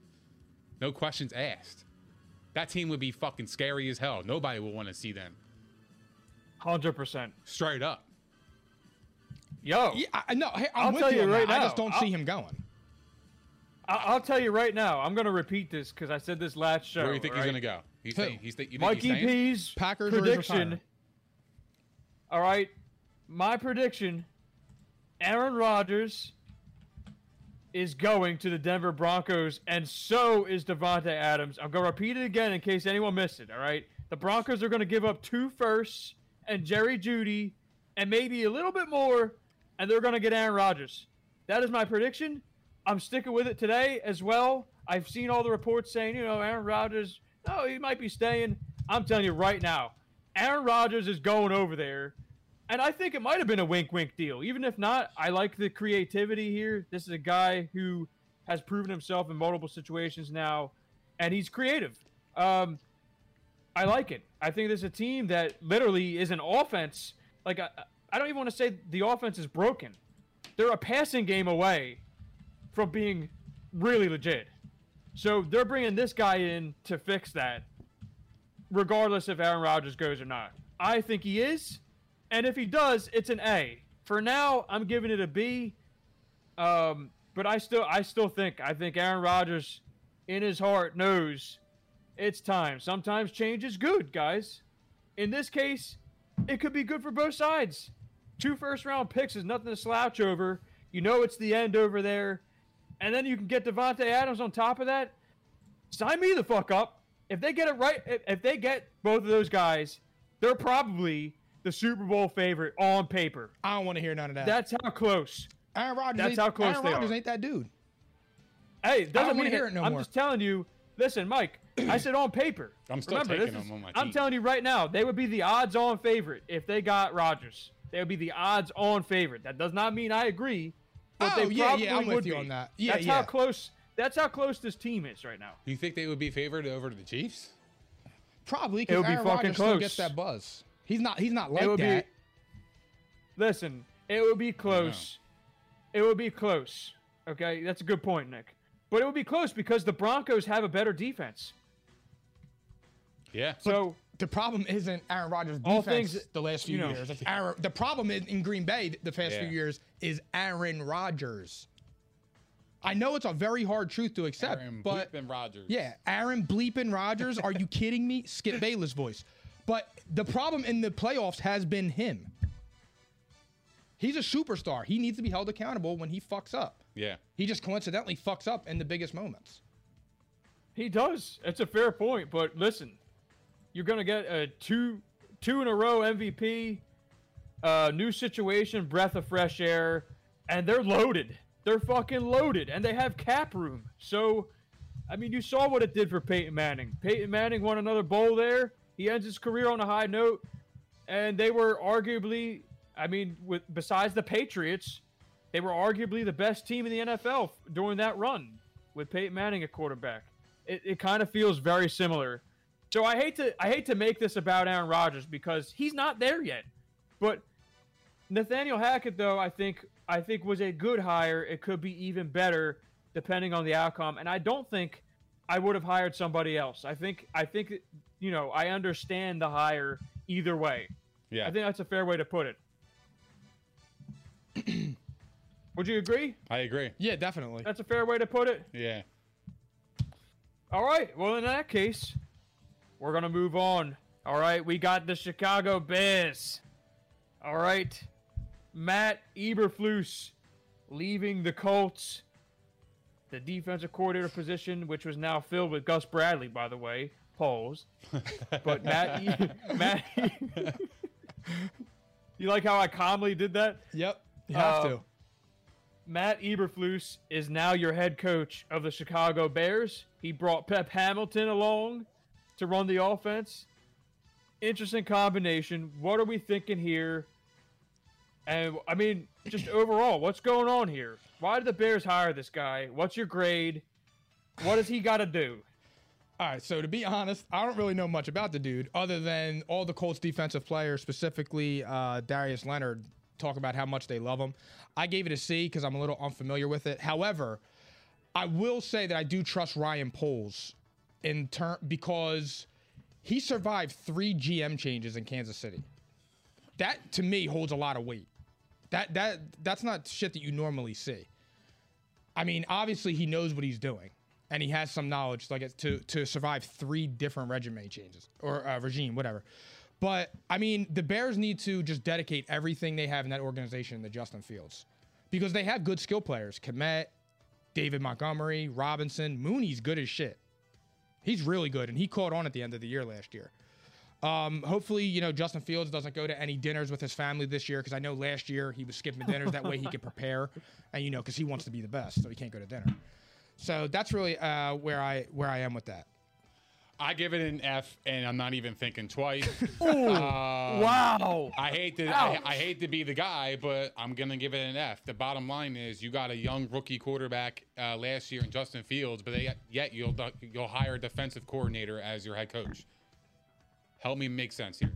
No questions asked. That team would be fucking scary as hell. Nobody will want to see them. Hundred percent. Straight up. Yo, Yeah, I, no, hey, I'm I'll with tell you, you right that. I just don't I'll- see him going. I- I'll tell you right now. I'm gonna repeat this because I said this last show. Where do you think he's gonna go? He's Who? staying. He's sta- you think Mikey he's? P's Packers prediction. All right, my prediction: Aaron Rodgers is going to the Denver Broncos, and so is Davante Adams. I'm gonna repeat it again in case anyone missed it. All right, the Broncos are gonna give up two firsts and Jerry Jeudy, and maybe a little bit more, and they're gonna get Aaron Rodgers. That is my prediction. I'm sticking with it today as well. I've seen all the reports saying, you know, Aaron Rodgers, oh, he might be staying. I'm telling you right now, Aaron Rodgers is going over there. And I think it might have been a wink wink deal. Even if not, I like the creativity here. This is a guy who has proven himself in multiple situations now, and he's creative. Um, I like it. I think there's a team that literally is an offense. Like, I, I don't even want to say the offense is broken. They're a passing game away from being really legit. So they're bringing this guy in to fix that, regardless if Aaron Rodgers goes or not. I think he is, and if he does, it's an A. For now, I'm giving it a B. Um, but I still, I still think, I think Aaron Rodgers, in his heart, knows it's time. Sometimes change is good, guys. In this case, it could be good for both sides. Two first round picks is nothing to slouch over. You know it's the end over there. And then you can get Davante Adams on top of that. Sign me the fuck up. If they get it right, if, they get both of those guys, they're probably the Super Bowl favorite on paper. I don't want to hear none of that. That's how close. Aaron Rodgers. that's how close Aaron Rodgers ain't that dude. Hey, doesn't wanna mean hear it- it no I'm more. just telling you. Listen, Mike. I said on paper. I'm still Remember, taking is- on my team. I'm telling you right now, they would be the odds-on favorite if they got Rodgers. They would be the odds-on favorite. That does not mean I agree. But Oh, they yeah, probably yeah, I'm with would you be. on that. Yeah, that's yeah. how close. That's how close this team is right now. You think they would be favored over to the Chiefs? Probably It because would be Aaron fucking Rodgers still gets that buzz. He's not. He's not like it would that. be. Listen, it would be close. It would be close. Okay, that's a good point, Nick. But it would be close because the Broncos have a better defense. Yeah. So the problem isn't Aaron Rodgers' All defense things- the last few you know. years. It's (laughs) Aaron, the problem in, in Green Bay the past Yeah. few years is Aaron Rodgers. I know it's a very hard truth to accept, Aaron but Bleepin Rodgers. yeah, Aaron bleeping Rodgers. Are you kidding me? (laughs) Skip Bayless voice. But the problem in the playoffs has been him. He's a superstar. He needs to be held accountable when he fucks up. Yeah. He just coincidentally fucks up in the biggest moments. He does. It's a fair point, but listen, you're gonna get a two two in a row MVP, uh, new situation, breath of fresh air, and they're loaded. They're fucking loaded, and they have cap room. So, I mean, you saw what it did for Peyton Manning. Peyton Manning won another bowl there. He ends his career on a high note, and they were arguably, I mean, with besides the Patriots, they were arguably the best team in the NFL during that run with Peyton Manning at quarterback. It, it kind of feels very similar. So I hate to I hate to make this about Aaron Rodgers because he's not there yet. But Nathaniel Hackett, though, I think I think was a good hire. It could be even better depending on the outcome. And I don't think I would have hired somebody else. I think I think you know I understand the hire either way. Yeah. I think that's a fair way to put it. (clears throat) Would you agree? I agree. Yeah, definitely. That's a fair way to put it. Yeah. All right. Well, in that case, we're gonna move on. All right. We got the Chicago Bears. All right. Matt Eberflus leaving the Colts. The defensive coordinator position, which was now filled with Gus Bradley, by the way. Pause. (laughs) But Matt, e- Matt, E- you like how I calmly did that? Yep. You have Uh, to. Matt Eberflus is now your head coach of the Chicago Bears. He brought Pep Hamilton along to run the offense. Interesting combination. What are we thinking here? And I mean, just overall, what's going on here? Why did the Bears hire this guy? What's your grade? What does he got to do? All right, so to be honest, I don't really know much about the dude other than all the Colts defensive players, specifically uh, Darius Leonard, talk about how much they love him. I gave it a C because I'm a little unfamiliar with it. However, I will say that I do trust Ryan Poles in turn because he survived three GM changes in Kansas City. That to me holds a lot of weight. That that that's not shit that you normally see. I mean, obviously he knows what he's doing, and he has some knowledge like to to survive three different regime changes or uh, regime, whatever. But I mean, the Bears need to just dedicate everything they have in that organization to Justin Fields, because they have good skill players. Kmet, David Montgomery, Robinson, Mooney's good as shit. He's really good, and he caught on at the end of the year last year. Um, hopefully, you know, Justin Fields doesn't go to any dinners with his family this year because I know last year he was skipping dinners. that way he could prepare, and you know, because he wants to be the best, so he can't go to dinner. So that's really uh, where I where I am with that. I give it an F, and I'm not even thinking twice. (laughs) wow. I hate to I, I hate to be the guy, but I'm gonna give it an F. The bottom line is you got a young rookie quarterback uh, last year in Justin Fields, but they, yet you'll you'll hire a defensive coordinator as your head coach. Help me make sense here.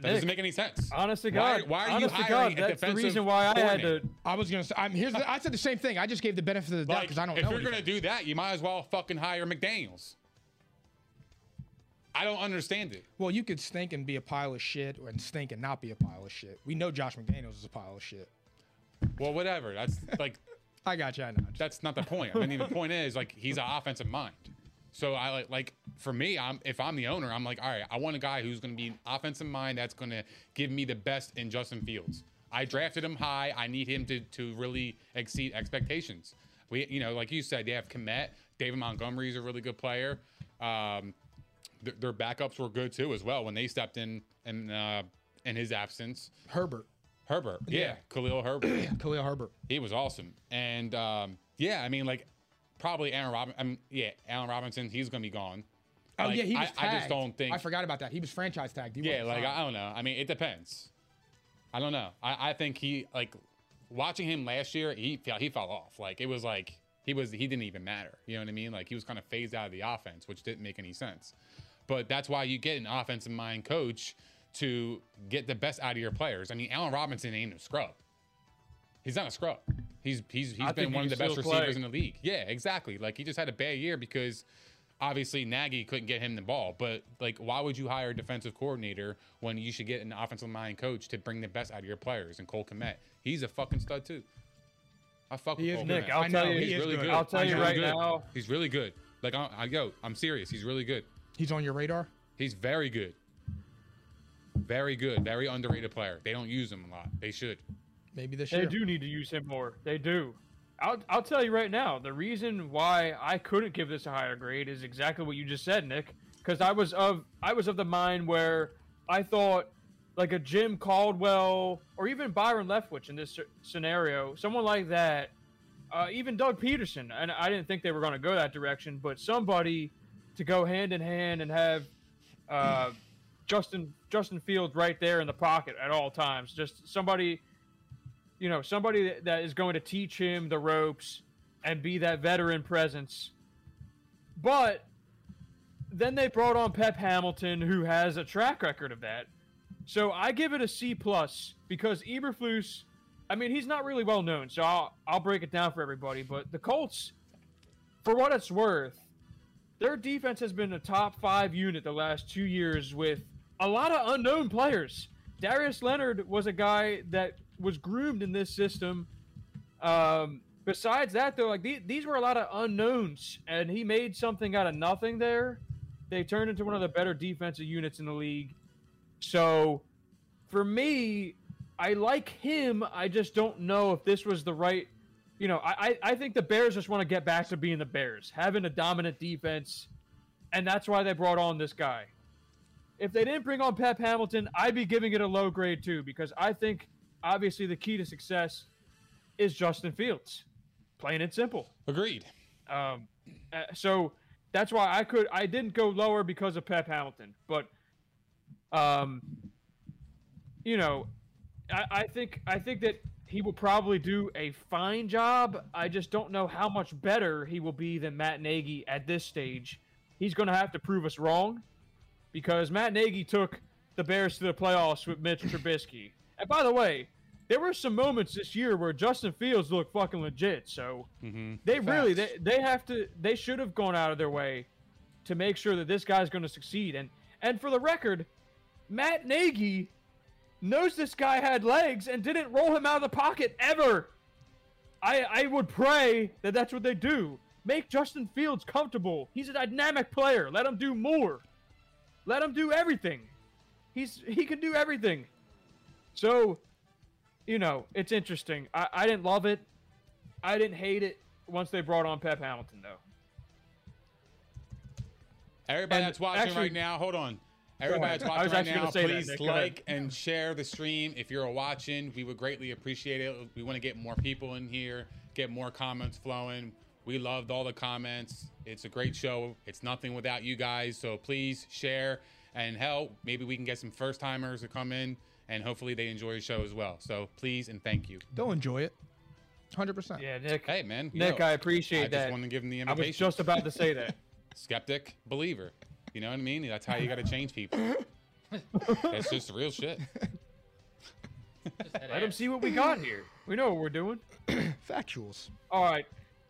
That doesn't make any sense. Honest to God. why are you hiring God, a that's the defensive reason why I had to. I was gonna say, I'm here's the, I said the same thing. I just gave the benefit of the doubt Like, because I don't know. if know. you're gonna do that, you might as well fucking hire McDaniels. I don't understand it. well, you could stink and be a pile of shit, or and stink and not be a pile of shit. We know Josh McDaniels is a pile of shit. Well, whatever. That's like (laughs) I got you. I know. that's not the point. I mean, the point is like he's an offensive mind. So I like like for me, I'm if I'm the owner, I'm like, all right, I want a guy who's going to be an offensive mind that's going to give me the best in Justin Fields. I drafted him high. I need him to to really exceed expectations. We, you know, like you said, they have Kmet. David Montgomery is a really good player. Um, th- their backups were good too as well when they stepped in and uh, in his absence. Herbert, Herbert, yeah, Yeah. Khalil Herbert. (clears throat) Khalil Herbert. He was awesome. And um, yeah, I mean, like probably Aaron Robinson. I mean, yeah, Allen Robinson. He's gonna be gone. Oh Like, yeah, he was I. I just don't think. I forgot about that. He was franchise tagged. He Yeah, like signed. I don't know. I mean, it depends. I don't know. I, I think he like watching him last year. He fell he fell off. Like it was like he was he didn't even matter. You know what I mean? Like he was kind of phased out of the offense, which didn't make any sense. But that's why you get an offensive mind coach to get the best out of your players. I mean, Allen Robinson ain't a scrub. He's not a scrub. He's he's he's I been one he of the best receivers play. in the league. Yeah, exactly. Like he just had a bad year because obviously Nagy couldn't get him the ball. But like, why would you hire a defensive coordinator when you should get an offensive mind coach to bring the best out of your players? And Cole Kmet, he's a fucking stud too. I fuck He with is Cole Nick, Kmet. I'll I tell know, you, he's is really good. good. I'll tell He's you really right good. now. He's really good. Like I, I yo, I'm serious. He's really good. He's on your radar. He's very good. Very good. Very underrated player. They don't use him a lot. They should. Maybe this They year. do need to use him more. They do. I'll, I'll tell you right now, the reason why I couldn't give this a higher grade is exactly what you just said, Nick. Because I was of I was of the mind where I thought like a Jim Caldwell or even Byron Leftwich in this scenario, someone like that, uh, even Doug Pederson, and I didn't think they were going to go that direction, but somebody to go hand in hand and have uh, Justin Justin Fields right there in the pocket at all times. Just somebody, you know, somebody that, is going to teach him the ropes and be that veteran presence. But then they brought on Pep Hamilton, who has a track record of that. So I give it a C plus because Eberflus, I mean, he's not really well known. So I'll I'll break it down for everybody. But the Colts, for what it's worth, their defense has been a top five unit the last two years with a lot of unknown players. Darius Leonard was a guy that was groomed in this system. Um, besides that, though, like these, these were a lot of unknowns, and he made something out of nothing there. They turned into one of the better defensive units in the league. So, for me, I like him. I just don't know if this was the right. You know, I, I I think the Bears just want to get back to being the Bears, having a dominant defense, and that's why they brought on this guy. If they didn't bring on Pep Hamilton, I'd be giving it a low grade too, because I think obviously the key to success is Justin Fields, plain and simple. Agreed. Um, uh, so that's why I could I didn't go lower because of Pep Hamilton, but um, you know, I, I think I think that he will probably do a fine job. I just don't know how much better he will be than Matt Nagy at this stage. He's going to have to prove us wrong because Matt Nagy took the Bears to the playoffs with Mitch Trubisky. And by the way, there were some moments this year where Justin Fields looked fucking legit. So mm-hmm. they really they, they have to they should have gone out of their way to make sure that this guy's going to succeed. And and for the record, Matt Nagy knows this guy had legs and didn't roll him out of the pocket ever. I I would pray that that's what they do. Make Justin Fields comfortable. He's a dynamic player. Let him do more. Let him do everything. He's he can do everything. So, you know, it's interesting. I, I didn't love it. I didn't hate it once they brought on Pep Hamilton though. Everybody And that's watching actually- right now, hold on. Everybody that's watching right now, that, please Nick. Like and share the stream. If you're watching, we would greatly appreciate it. We want to get more people in here, get more comments flowing. We loved all the comments. It's a great show. It's nothing without you guys. So please share and help. maybe we can get some first timers to come in and hopefully they enjoy the show as well. So please and thank you. They'll enjoy it. 100%. Yeah, Nick. Hey man, Nick, know, I appreciate I that. I just want to give them the invitation. I was just about to say that. (laughs) skeptic, believer. You know what I mean? That's how you got to change people. That's just real shit. Let them see what we got here. We know what we're doing. (clears throat) Factuals. All right,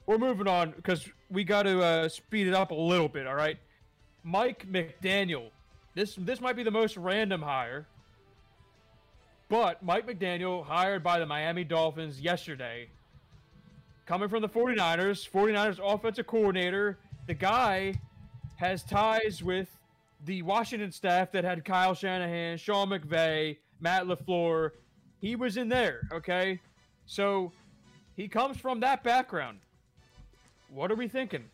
we're moving on because we got to uh, speed it up a little bit. All right, Mike McDaniel. This this might be the most random hire, but Mike McDaniel hired by the Miami Dolphins yesterday, coming from the 49ers. 49ers offensive coordinator. The guy has ties with the Washington staff that had Kyle Shanahan, Sean McVay, Matt LaFleur. He was in there, okay? So he comes from that background. What are we thinking?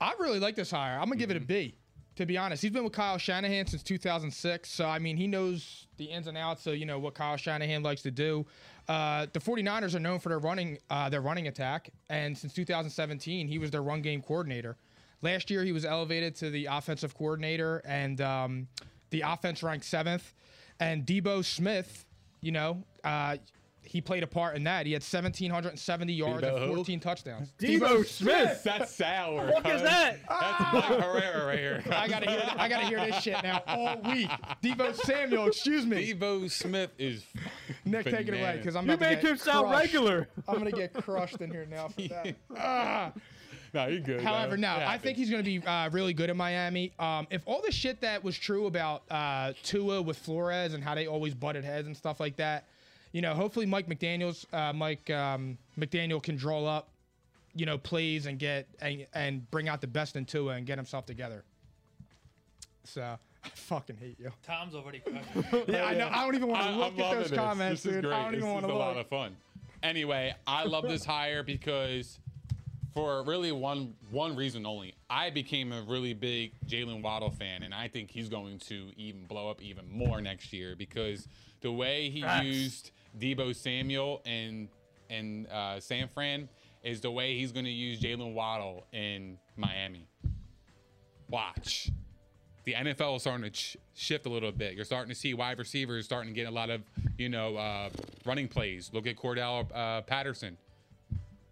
I really like this hire. I'm gonna give it a B. To be honest, he's been with Kyle Shanahan since 2006, so I mean he knows the ins and outs of you know what Kyle Shanahan likes to do. Uh, the 49ers are known for their running uh, their running attack, and since 2017 he was their run game coordinator. Last year he was elevated to the offensive coordinator, and um, the offense ranked seventh. And Deebo Smith, you know, uh, he played a part in that. He had 1,770 yards Deebo and who? 14 touchdowns. Deebo Smith. That's sour. What is cuz. that? That's Mike Herrera right here. (laughs) I gotta hear. I gotta hear this shit now all week. Deebo Samuel, excuse me. Deebo Smith is. Nick, take it away because I'm You about make get him sound regular. I'm gonna get crushed in here now for that. (laughs) Ah. No, you're good. However, bro. no, I think he's going to be uh, really good in Miami. Um, if all the shit that was true about uh, Tua with Flores and how they always butted heads and stuff like that, you know, hopefully Mike McDaniel's uh, Mike um, McDaniel can draw up, you know, plays and get and, and bring out the best in Tua and get himself together. So (laughs) I fucking hate you. Tom's already (laughs) crushed. Yeah, I know. I don't even want I- to I'm look at loving those this. comments, This is dude. great. I don't this even is want a to lot look. of fun. Anyway, I love this hire because for really one one reason only. I became a really big Jalen Waddle fan, and I think he's going to even blow up even more next year because the way he Facts. used Deebo Samuel and and uh, San Fran is the way he's going to use Jalen Waddle in Miami. Watch. the NFL is starting to sh- shift a little bit. You're starting to see wide receivers starting to get a lot of, you know, uh, running plays. Look at Cordell uh, Patterson.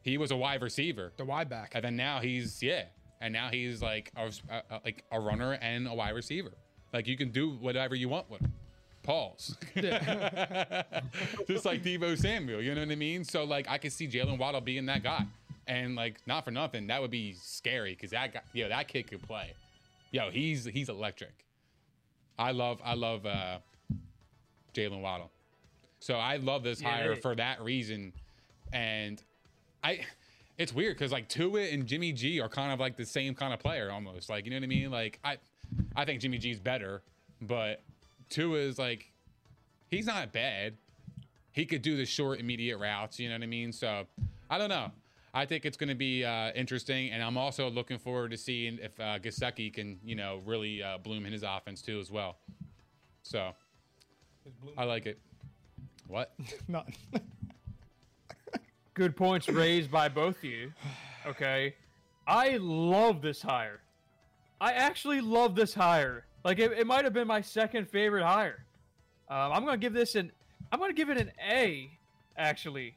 He was a wide receiver, The wide back. and then now he's yeah, and now he's like a, a, a- like a runner and a wide receiver. Like you can do whatever you want with him. Pause. Just like Deebo Samuel, you know what I mean? So like I could see Jalen Waddle being that guy, and like not for nothing, that would be scary because that guy, yo, that kid could play. Yo, he's he's electric. I love I love uh, Jalen Waddle. So I love this Yeah, hire they- for that reason, and I. It's weird because like Tua and Jimmy G are kind of like the same kind of player almost. Like you know what I mean? Like I, I think Jimmy G's better, but Tua is like, he's not bad. He could do the short, immediate routes. You know what I mean? So I don't know. I think it's going to be uh, interesting, and I'm also looking forward to seeing if uh, Gesicki can, you know, really uh, bloom in his offense too as well. So I like it. What? (laughs) Nothing. Good points raised by both of you. Okay. I love this hire. I actually love this hire. Like it, it might have been my second favorite hire. Um, I'm gonna give this an I'm gonna give it an A, actually.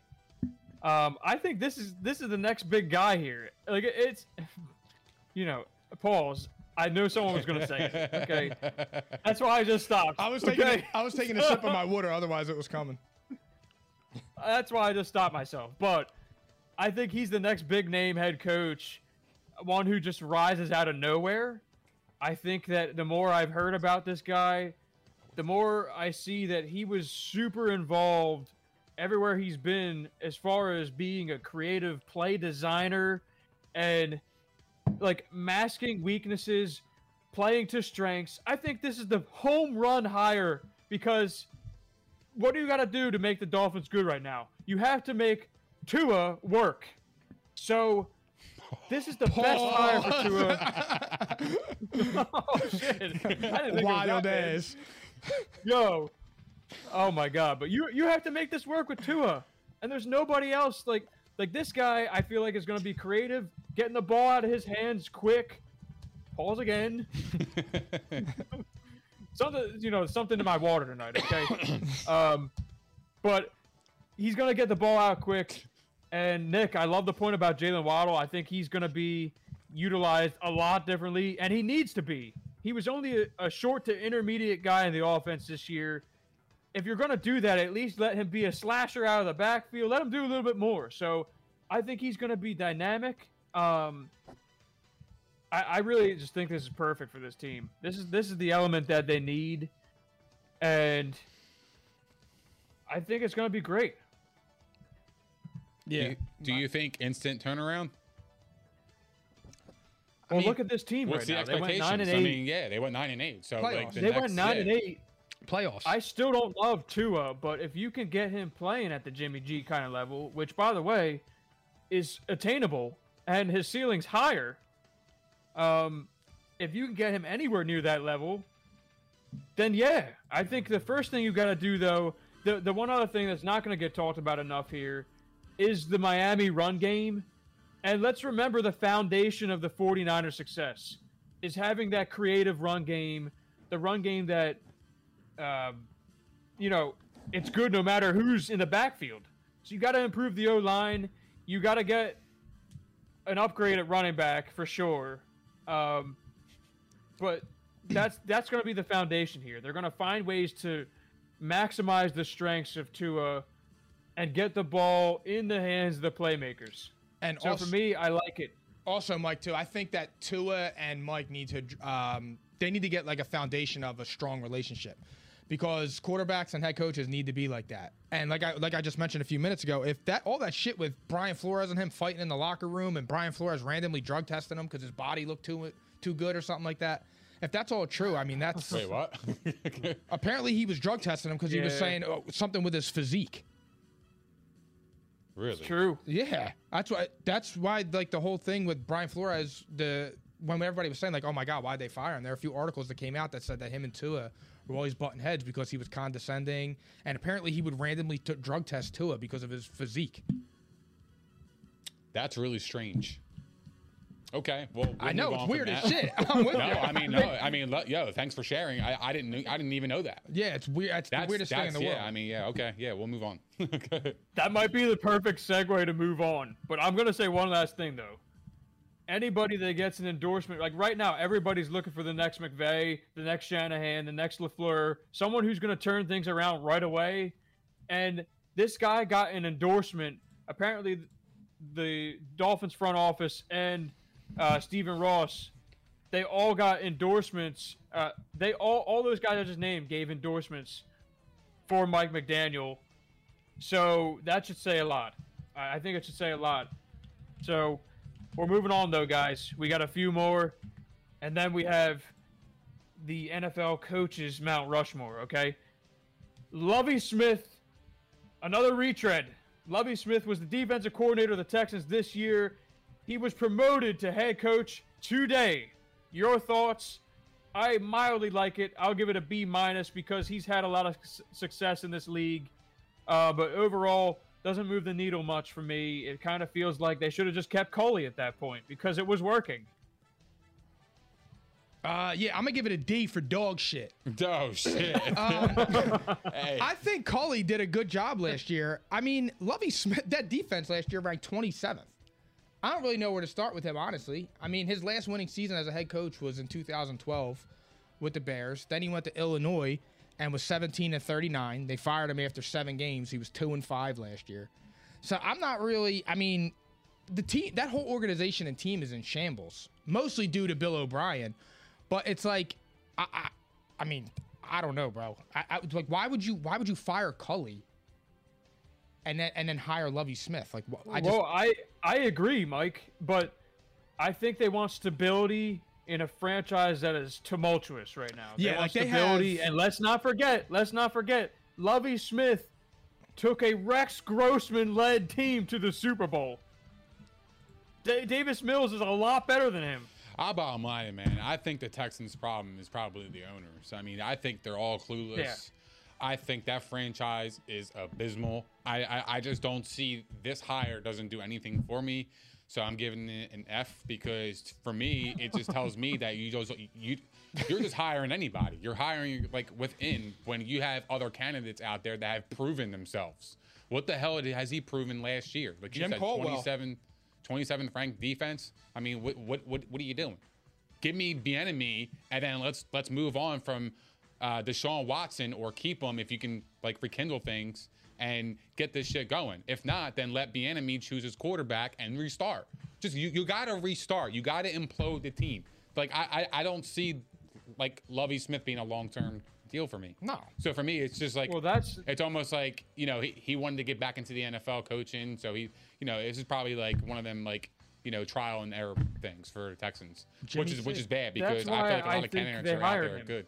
Um, I think this is this is the next big guy here. Like it- it's (laughs) you know, pause. I know someone was gonna say it. Okay. (laughs) That's why I just stopped. I was taking okay? a, I was taking a sip of my water, otherwise it was coming. (laughs) That's why I just stopped myself. But I think he's the next big name head coach, one who just rises out of nowhere. I think that the more I've heard about this guy, the more I see that he was super involved everywhere he's been as far as being a creative play designer and like masking weaknesses, playing to strengths. I think this is the home run hire because what do you got to do to make the Dolphins good right now? You have to make Tua work. So this is the best hire for Tua. (laughs) (laughs) oh shit! I didn't think Wild that ass. Yo. Oh my god, but you you have to make this work with Tua. And there's nobody else like like this guy I feel like is going to be creative, getting the ball out of his hands quick. Pause again. (laughs) something you know, something to my water tonight, okay? (coughs) um but he's going to get the ball out quick. And Nick, I love the point about Jalen Waddle. I think he's going to be utilized a lot differently, and he needs to be. He was only a, a short to intermediate guy in the offense this year. If you're going to do that, at least let him be a slasher out of the backfield. Let him do a little bit more. So I think he's going to be dynamic. Um, I, I really just think this is perfect for this team. This is this is the element that they need, and I think it's going to be great. Do Yeah. you, do you think instant turnaround? Well, mean, look at this team What's right the now. They went expectations? nine and I mean, yeah, they went nine and eight. So like the they next, went nine yeah. and eight. Playoffs. I still don't love Tua, but if you can get him playing at the Jimmy G kind of level, which by the way is attainable and his ceiling's higher, um, if you can get him anywhere near that level, then yeah, I think the first thing you got to do though, the the one other thing that's not going to get talked about enough here is the Miami run game. And let's remember the foundation of the 49ers success is having that creative run game, the run game that um, you know, it's good no matter who's in the backfield. So you got to improve the O line. You got to get an upgrade at running back for sure. Um, but that's that's going to be the foundation here. They're going to find ways to maximize the strengths of Tua and get the ball in the hands of the playmakers. and So also, for me, I like it. also Mike too. I think that Tua and Mike need to um, they need to get like a foundation of a strong relationship because quarterbacks and head coaches need to be like that. And like I like I just mentioned a few minutes ago, if that all that shit with Brian Flores and him fighting in the locker room and Brian Flores randomly drug testing him because his body looked too too good or something like that. If that's all true, I mean that's Wait, what? (laughs) apparently he was drug testing him because he was saying oh, something with his physique. Really? True. Yeah, that's why. That's why, like the whole thing with Brian Flores, the when everybody was saying like, "Oh my God, why'd they fire him?" There are a few articles that came out that said that him and Tua were always butting heads because he was condescending, and apparently he would randomly t- drug test Tua because of his physique. That's really strange. Okay, well, we'll I know it's weird as shit. (laughs) I'm with No, you. I mean, no, I mean, lo- yo, thanks for sharing. I, I didn't, I didn't even know that. yeah, it's weird. It's That's the weirdest thing in that's the yeah. world. I mean, yeah, okay, yeah, we'll move on. (laughs) Okay. That might be the perfect segue to move on. But I'm gonna say one last thing though. Anybody that gets an endorsement, like right now, everybody's looking for the next McVay, the next Shanahan, the next Lafleur, someone who's gonna turn things around right away. And this guy got an endorsement. Apparently, the Dolphins front office and uh, Stephen Ross, they all got endorsements. Uh, they all all those guys I just named gave endorsements for Mike McDaniel. So that should say a lot. I I think it should say a lot. So we're moving on though, guys. We got a few more, and then we have the NFL coaches Mount Rushmore. Okay, Lovie Smith, another retread. Lovie Smith was the defensive coordinator of the Texans this year. He was promoted to head coach today. Your thoughts? I mildly like it. I'll give it a B minus because he's had a lot of s- success in this league. Uh, but overall, doesn't move the needle much for me. It kind of feels like they should have just kept Culley at that point because it was working. Uh, yeah, I'm gonna give it a D for dog shit. (laughs) oh shit. (laughs) hey, I think Culley did a good job last year. I mean, Lovie Smith, that defense last year ranked 27th. I don't really know where to start with him, honestly. I mean, his last winning season as a head coach was in 2012 with the Bears. Then he went to Illinois and was 17 and 39. They fired him after seven games. He was two and five last year. So I'm not really. I mean, the team, that whole organization and team is in shambles, mostly due to Bill O'Brien. But it's like, I, I, I mean, I don't know, bro. I, I like, why would you, why would you fire Culley, and then and then hire Lovie Smith? Like, I just, well, I I agree, Mike, but I think they want stability in a franchise that is tumultuous right now. Yeah, they want like they stability, have- and let's not forget, let's not forget, Lovey Smith took a Rex Grossman led team to the Super Bowl. Da- Davis Mills is a lot better than him. I bottom line, man. I think the Texans' problem is probably the owners. I mean, I think they're all clueless. Yeah. I think that franchise is abysmal. I, I I just don't see this hire doesn't do anything for me. So I'm giving it an F because for me, it just tells me that you just you you're just hiring anybody. You're hiring like within when you have other candidates out there that have proven themselves. What the hell has he proven last year? Like you Jim said, Caldwell. 27, 27th ranked defense. I mean, what what what what are you doing? Give me Bieniemy, and then let's let's move on from uh, Deshaun Watson or keep him if you can like rekindle things and get this shit going. If not, then let Bieniemy choose his quarterback and restart. Just you, you gotta restart. You gotta implode the team. Like I, I I don't see like Lovie Smith being a long term deal for me. No. So for me, it's just like Well, that's it's almost like you know he, he wanted to get back into the NFL coaching, so he you know this is probably like one of them like you know trial and error things for Texans, which is which is bad because I feel like a lot of think candidates are out there him. good.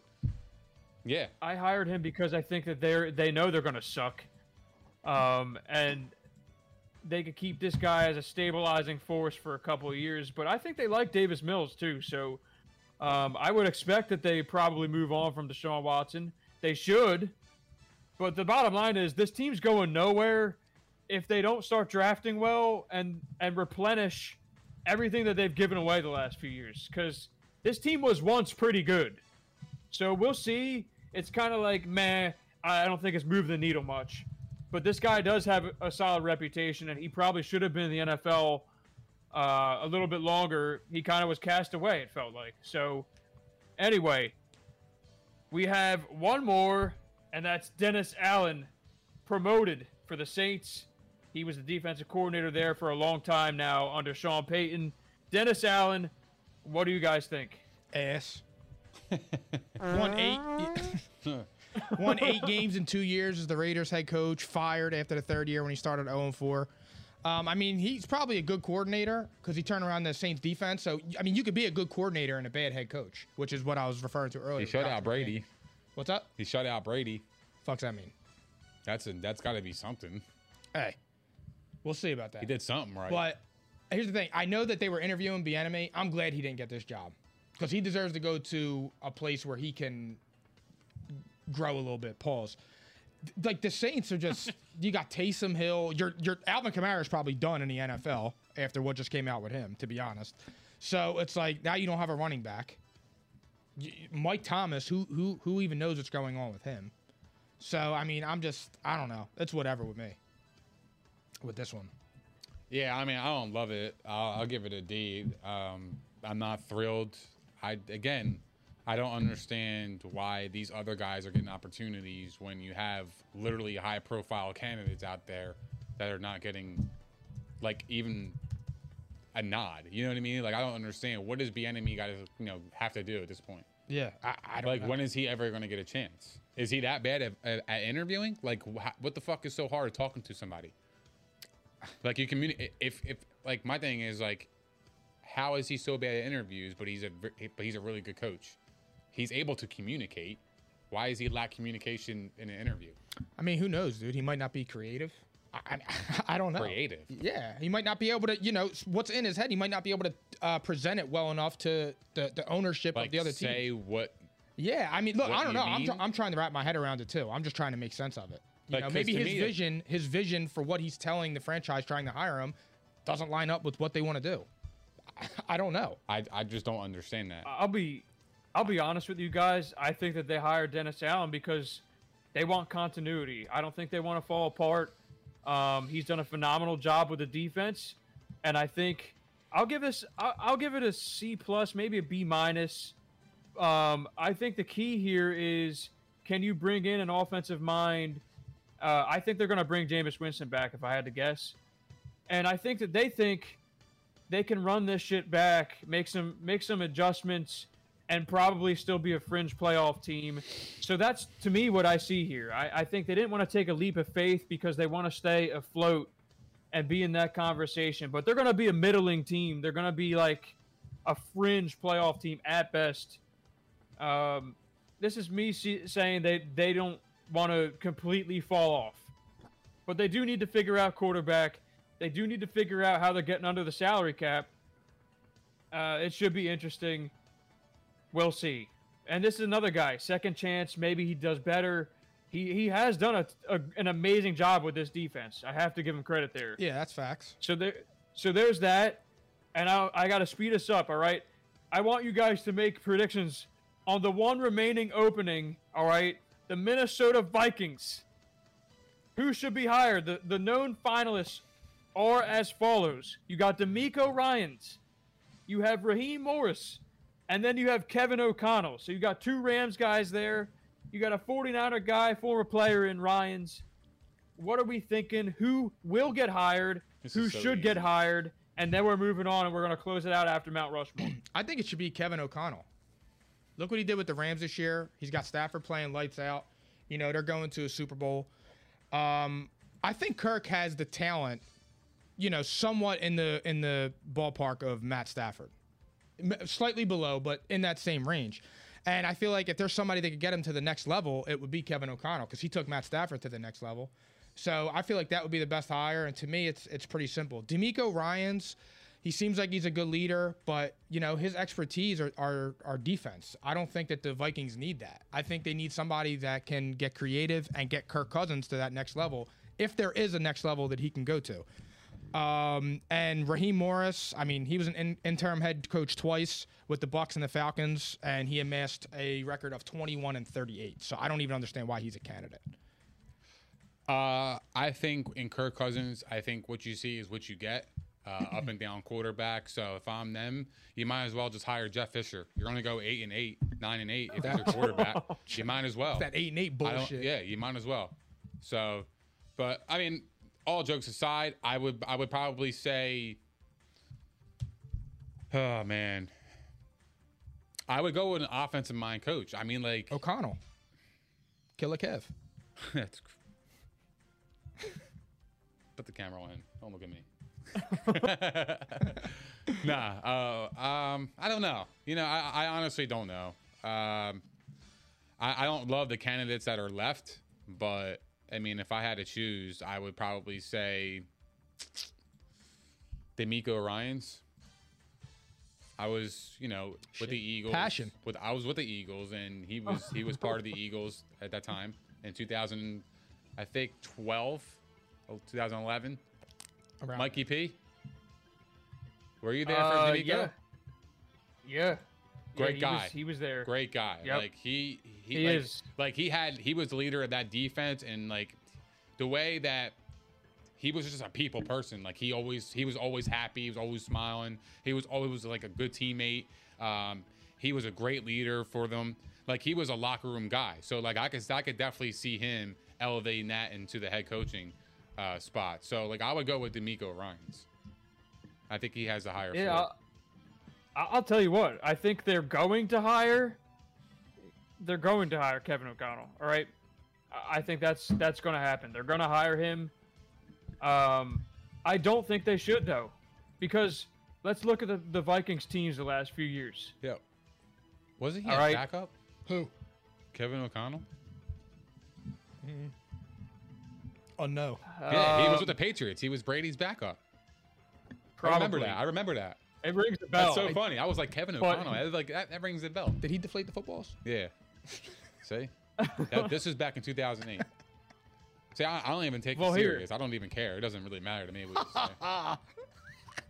Yeah, I hired him because I think that they're they know they're gonna suck, um, and they could keep this guy as a stabilizing force for a couple of years. But I think they like Davis Mills too, so um, I would expect that they probably move on from Deshaun Watson. They should, but the bottom line is this team's going nowhere if they don't start drafting well and and replenish everything that they've given away the last few years. Because this team was once pretty good. So we'll see. It's kind of like, meh, I don't think it's moved the needle much. But this guy does have a solid reputation, and he probably should have been in the NFL uh, a little bit longer. He kind of was cast away, it felt like. So, anyway, we have one more, and that's Dennis Allen, promoted for the Saints. He was the defensive coordinator there for a long time now under Sean Payton. Dennis Allen, what do you guys think? ass. (laughs) Won eight. (laughs) won eight games in two years as the Raiders head coach. Fired after the third year when he started 0 4. Um, I mean, he's probably a good coordinator because he turned around the Saints defense. So, I mean, you could be a good coordinator and a bad head coach, which is what I was referring to earlier. he shut out Brady. What's up? He shut out Brady. Fuck's that mean? That's a that's got to be something. Hey, we'll see about that. He did something right. But here's the thing: I know that they were interviewing Bieniemy. I'm glad he didn't get this job because he deserves to go to a place where he can grow a little bit. Pause. Like the Saints are just (laughs) you got Taysom Hill. Your your Alvin Kamara is probably done in the NFL after what just came out with him. To be honest, So it's like now you don't have a running back. Mike Thomas, who who who even knows what's going on with him? So I mean, I'm just I don't know. It's whatever with me. With this one, Yeah, I mean, I don't love it. I'll, I'll give it a D. Um, I'm not thrilled. I again, I don't understand why these other guys are getting opportunities when you have literally high-profile candidates out there that are not getting, like, even a nod. You know what I mean? Like, I don't understand what does Bieniemy got to you know have to do at this point. yeah, I, I don't Like, know. when is he ever going to get a chance? Is he that bad at, at, at interviewing? Like, wh- what the fuck is so hard talking to somebody? Like, you communicate. If, if, like, my thing is, like, how is he so bad at interviews, but he's a, but he's a really good coach? He's able to communicate. Why is he lack communication in an interview? I mean, who knows, dude? He might not be creative. I, I, (laughs) I don't know. Creative. Yeah, he might not be able to. You know, what's in his head? He might not be able to uh, present it well enough to the, the ownership Like, of the other team. say what Yeah, I mean, look, I don't know. I'm, tr- I'm trying to wrap my head around it too. I'm just trying to make sense of it. You Like, know, 'cause maybe his me, it- vision, his vision for what he's telling the franchise trying to hire him, doesn't line up with what they want to do. (laughs) I don't know. I, I just don't understand that. I'll be I'll be honest with you guys. I think that they hired Dennis Allen because they want continuity. I don't think they want to fall apart. Um, he's done a phenomenal job with the defense, and I think I'll give this I'll, I'll give it a C plus, maybe a B minus. Um, I think the key here is can you bring in an offensive mind? Uh, I think they're going to bring Jameis Winston back if I had to guess, and I think that they think they can run this shit back, make some make some adjustments, and probably still be a fringe playoff team. So that's to me what I see here. I, I think they didn't want to take a leap of faith because they want to stay afloat and be in that conversation. But they're going to be a middling team. They're going to be like a fringe playoff team at best. Um, this is me see, saying they they don't want to completely fall off, but they do need to figure out quarterback. They do need to figure out how they're getting under the salary cap. Uh, it should be interesting. We'll see. And this is another guy, second chance. Maybe he does better. He he has done a, a an amazing job with this defense. I have to give him credit there. Yeah, that's facts. So there, so there's that, and I I got to speed us up. All right, I want you guys to make predictions on the one remaining opening. All right, the Minnesota Vikings. Who should be hired? The the known finalists are as follows: You got DeMeco Ryans, you have Raheem Morris, and then you have Kevin O'Connell. So you got two Rams guys there. You got a 49er guy, former player in Ryans. What are we thinking? Who will get hired? This who so should get hired? And then we're moving on, and we're going to close it out after Mount Rushmore. (clears throat) I think it should be Kevin O'Connell. Look what he did with the Rams this year. He's got Stafford playing lights out. You know, they're going to a Super Bowl. Um, I think Kirk has the talent, you know, somewhat in the in the ballpark of Matt Stafford. Slightly below, but in that same range. And I feel like if there's somebody that could get him to the next level, it would be Kevin O'Connell because he took Matt Stafford to the next level. So I feel like that would be the best hire. And to me, it's it's pretty simple. DeMeco Ryans, he seems like he's a good leader, but you know his expertise are, are are defense. I don't think that the Vikings need that. I think they need somebody that can get creative and get Kirk Cousins to that next level, if there is a next level that he can go to. Um, and Raheem Morris, I mean, he was an in, interim head coach twice with the Bucs and the Falcons, and he amassed a record of 21 and 38. So I don't even understand why he's a candidate. Uh, I think in Kirk Cousins, I think what you see is what you get. Uh, up and down quarterback. So if I'm them, you might as well just hire Jeff Fisher. You're going to go eight and eight, nine and eight if you're a quarterback. (laughs) you might as well. That eight and eight I bullshit. yeah, you might as well. So, but I mean, all jokes aside, I would I would probably say, oh man, I would go with an offensive mind coach. I mean, like O'Connell, Killer Kev. (laughs) that's. (laughs) Put the camera on. Don't look at me. (laughs) nah, uh, um, I don't know. You know, I, I honestly don't know. Um, I, I don't love the candidates that are left, but I mean, if I had to choose, I would probably say DeMeco Ryans. I was, you know, with the Eagles. Passion. With I was with the Eagles, and he was he was part of the (laughs) Eagles at that time in 2000, I think 12, oh, 2011. Around Mikey P. Were you there Uh, for DeMeco? yeah. Yeah. Yeah, Great he guy. Was, he was there. Great guy. Yep. Like he he, He like, is. like he had he was the leader of that defense and like the way that he was just a people person. Like he always he was always happy. He was always smiling. He was always like a good teammate. Um, he was a great leader for them. Like he was a locker room guy. So like I could I could definitely see him elevating that into the head coaching uh, spot. So like I would go with DeMeco Ryans. I think he has a higher. Yeah, floor. I'll, I'll tell you what. I think they're going to hire. They're going to hire Kevin O'Connell. All right, I I think that's that's going to happen. They're going to hire him. Um, I don't think they should though, because let's look at the, the Vikings teams the last few years. yeah. Wasn't he All a right. backup? Who? Kevin O'Connell. Oh no. Yeah, he was Um, with the Patriots. He was Brady's backup. I Probably. remember that. I remember that. It rings a bell. That's so funny. I was like Kevin But- O'Connell. I was like that, that rings a bell. Did he deflate the footballs? Yeah. (laughs) See, that, this is back in 2008. See, I, I don't even take Well, it here- serious. I don't even care. It doesn't really matter to me what you say. (laughs)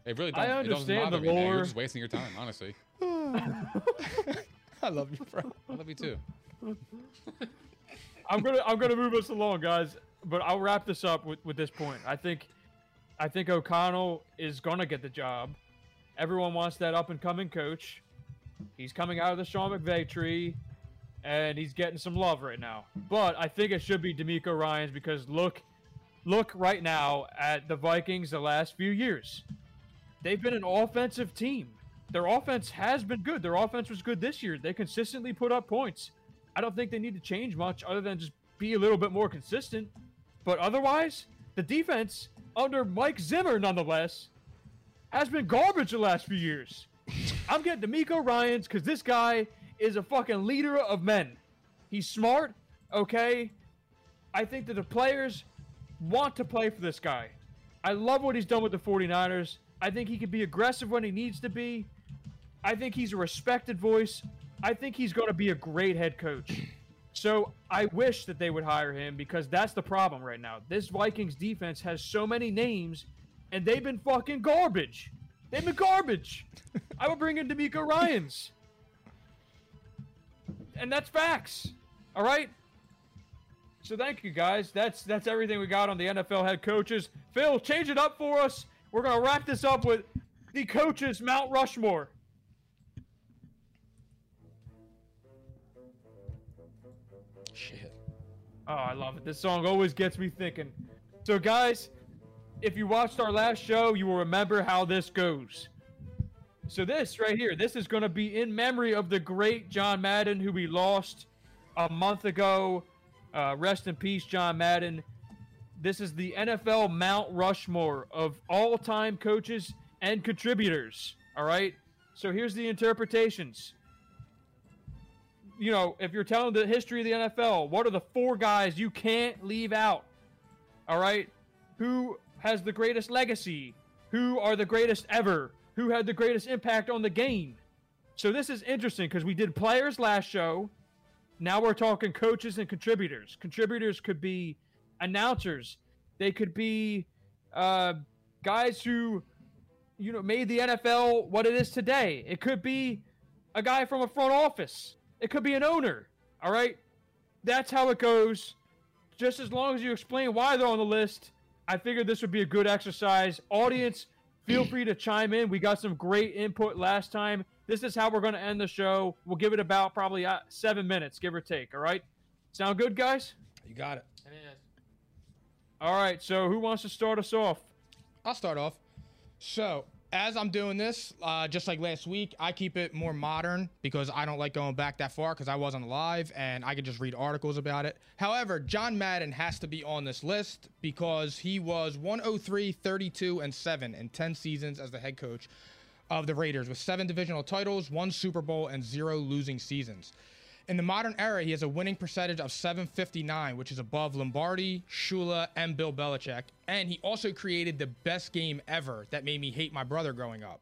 It really I don't, it doesn't understand bother the me. You're just wasting your time, honestly. (laughs) I love you, bro. I love you too. I'm gonna I'm gonna move us along, guys. But I'll wrap this up with, with this point. I think I think O'Connell is gonna get the job. Everyone wants that up and coming coach. He's coming out of the Sean McVay tree, and he's getting some love right now. But I think it should be DeMeco Ryans because look, look right now at the Vikings the last few years. They've been an offensive team. Their offense has been good. Their offense was good this year. They consistently put up points. I don't think they need to change much other than just be a little bit more consistent. But otherwise, the defense under Mike Zimmer, nonetheless, has been garbage the last few years. I'm getting DeMeco Ryans because this guy is a fucking leader of men. He's smart, okay? I think that the players want to play for this guy. I love what he's done with the 49ers. I think he can be aggressive when he needs to be. I think he's a respected voice. I think he's going to be a great head coach. So I wish that they would hire him because that's the problem right now. This Vikings defense has so many names, and they've been fucking garbage. They've been garbage. (laughs) I would bring in DeMeco Ryans, and that's facts. All right. So thank you guys. That's that's everything we got on the NFL head coaches. Phil, change it up for us. We're gonna wrap this up with the coaches Mount Rushmore. Shit. Oh, I love it. This song always gets me thinking. So, guys, if you watched our last show, you will remember how this goes. So, this right here, this is going to be in memory of the great John Madden, who we lost a month ago. Uh, rest in peace, John Madden. This is the NFL Mount Rushmore of all time coaches and contributors. All right. So, here's the interpretations you know, if you're telling the history of the NFL, what are the four guys you can't leave out? All right? Who has the greatest legacy? Who are the greatest ever? Who had the greatest impact on the game? So this is interesting because we did players last show. Now we're talking coaches and contributors. Contributors could be announcers. They could be uh, guys who, you know, made the NFL what it is today. It could be a guy from a front office. It could be an owner. All right? That's how it goes. Just as long as you explain why they're on the list, I figured this would be a good exercise. Audience, feel free to chime in. We got some great input last time. This is how we're going to end the show. We'll give it about probably uh, seven minutes, give or take. All right? Sound good, guys? You got it. All right. So, who wants to start us off? I'll start off. So, as I'm doing this, uh, just like last week, I keep it more modern because I don't like going back that far because I wasn't alive and I could just read articles about it. However, John Madden has to be on this list because he was 103, 32, and 7 in 10 seasons as the head coach of the Raiders with seven divisional titles, one Super Bowl, and zero losing seasons. In the modern era, he has a winning percentage of 759, which is above Lombardi, Shula, and Bill Belichick. And he also created the best game ever that made me hate my brother growing up.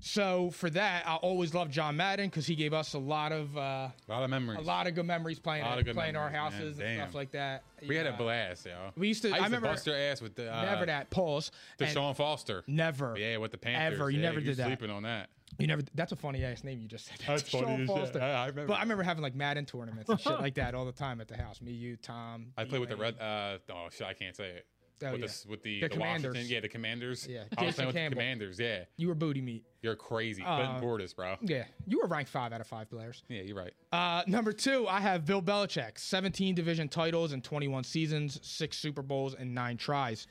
So for that, I always loved John Madden because he gave us a lot of uh, A lot of memories. a lot of good memories playing at, good playing our memories, man. houses and Damn. stuff like that. We had a Yeah. blast, yo. We used to- I I used remember- to bust your ass with the uh, Never that pause. The Sean Foster. Never. Yeah, with the Panthers. Ever. You Yeah, never did that. Sleeping on that. You never. That's a funny ass name you just said. (laughs) That's funny Sean shit. Foster. I- I remember. But I remember having like Madden tournaments and shit (laughs) like that all the time at the house. Me, you, Tom. I played with the D-Wayne. red. Uh, oh shit, I can't say it. Oh, with yeah. the with the, The the, Commanders. Washington, yeah, the Commanders. Yeah, I was playing with Campbell. the Commanders. Yeah, You were booty meat. you're crazy. Uh, Clinton Portis, bro. Yeah, you were ranked five out of five players. Yeah, you're right. Uh, number two, I have Bill Belichick, 17 division titles in 21 seasons, six Super Bowls, and nine tries.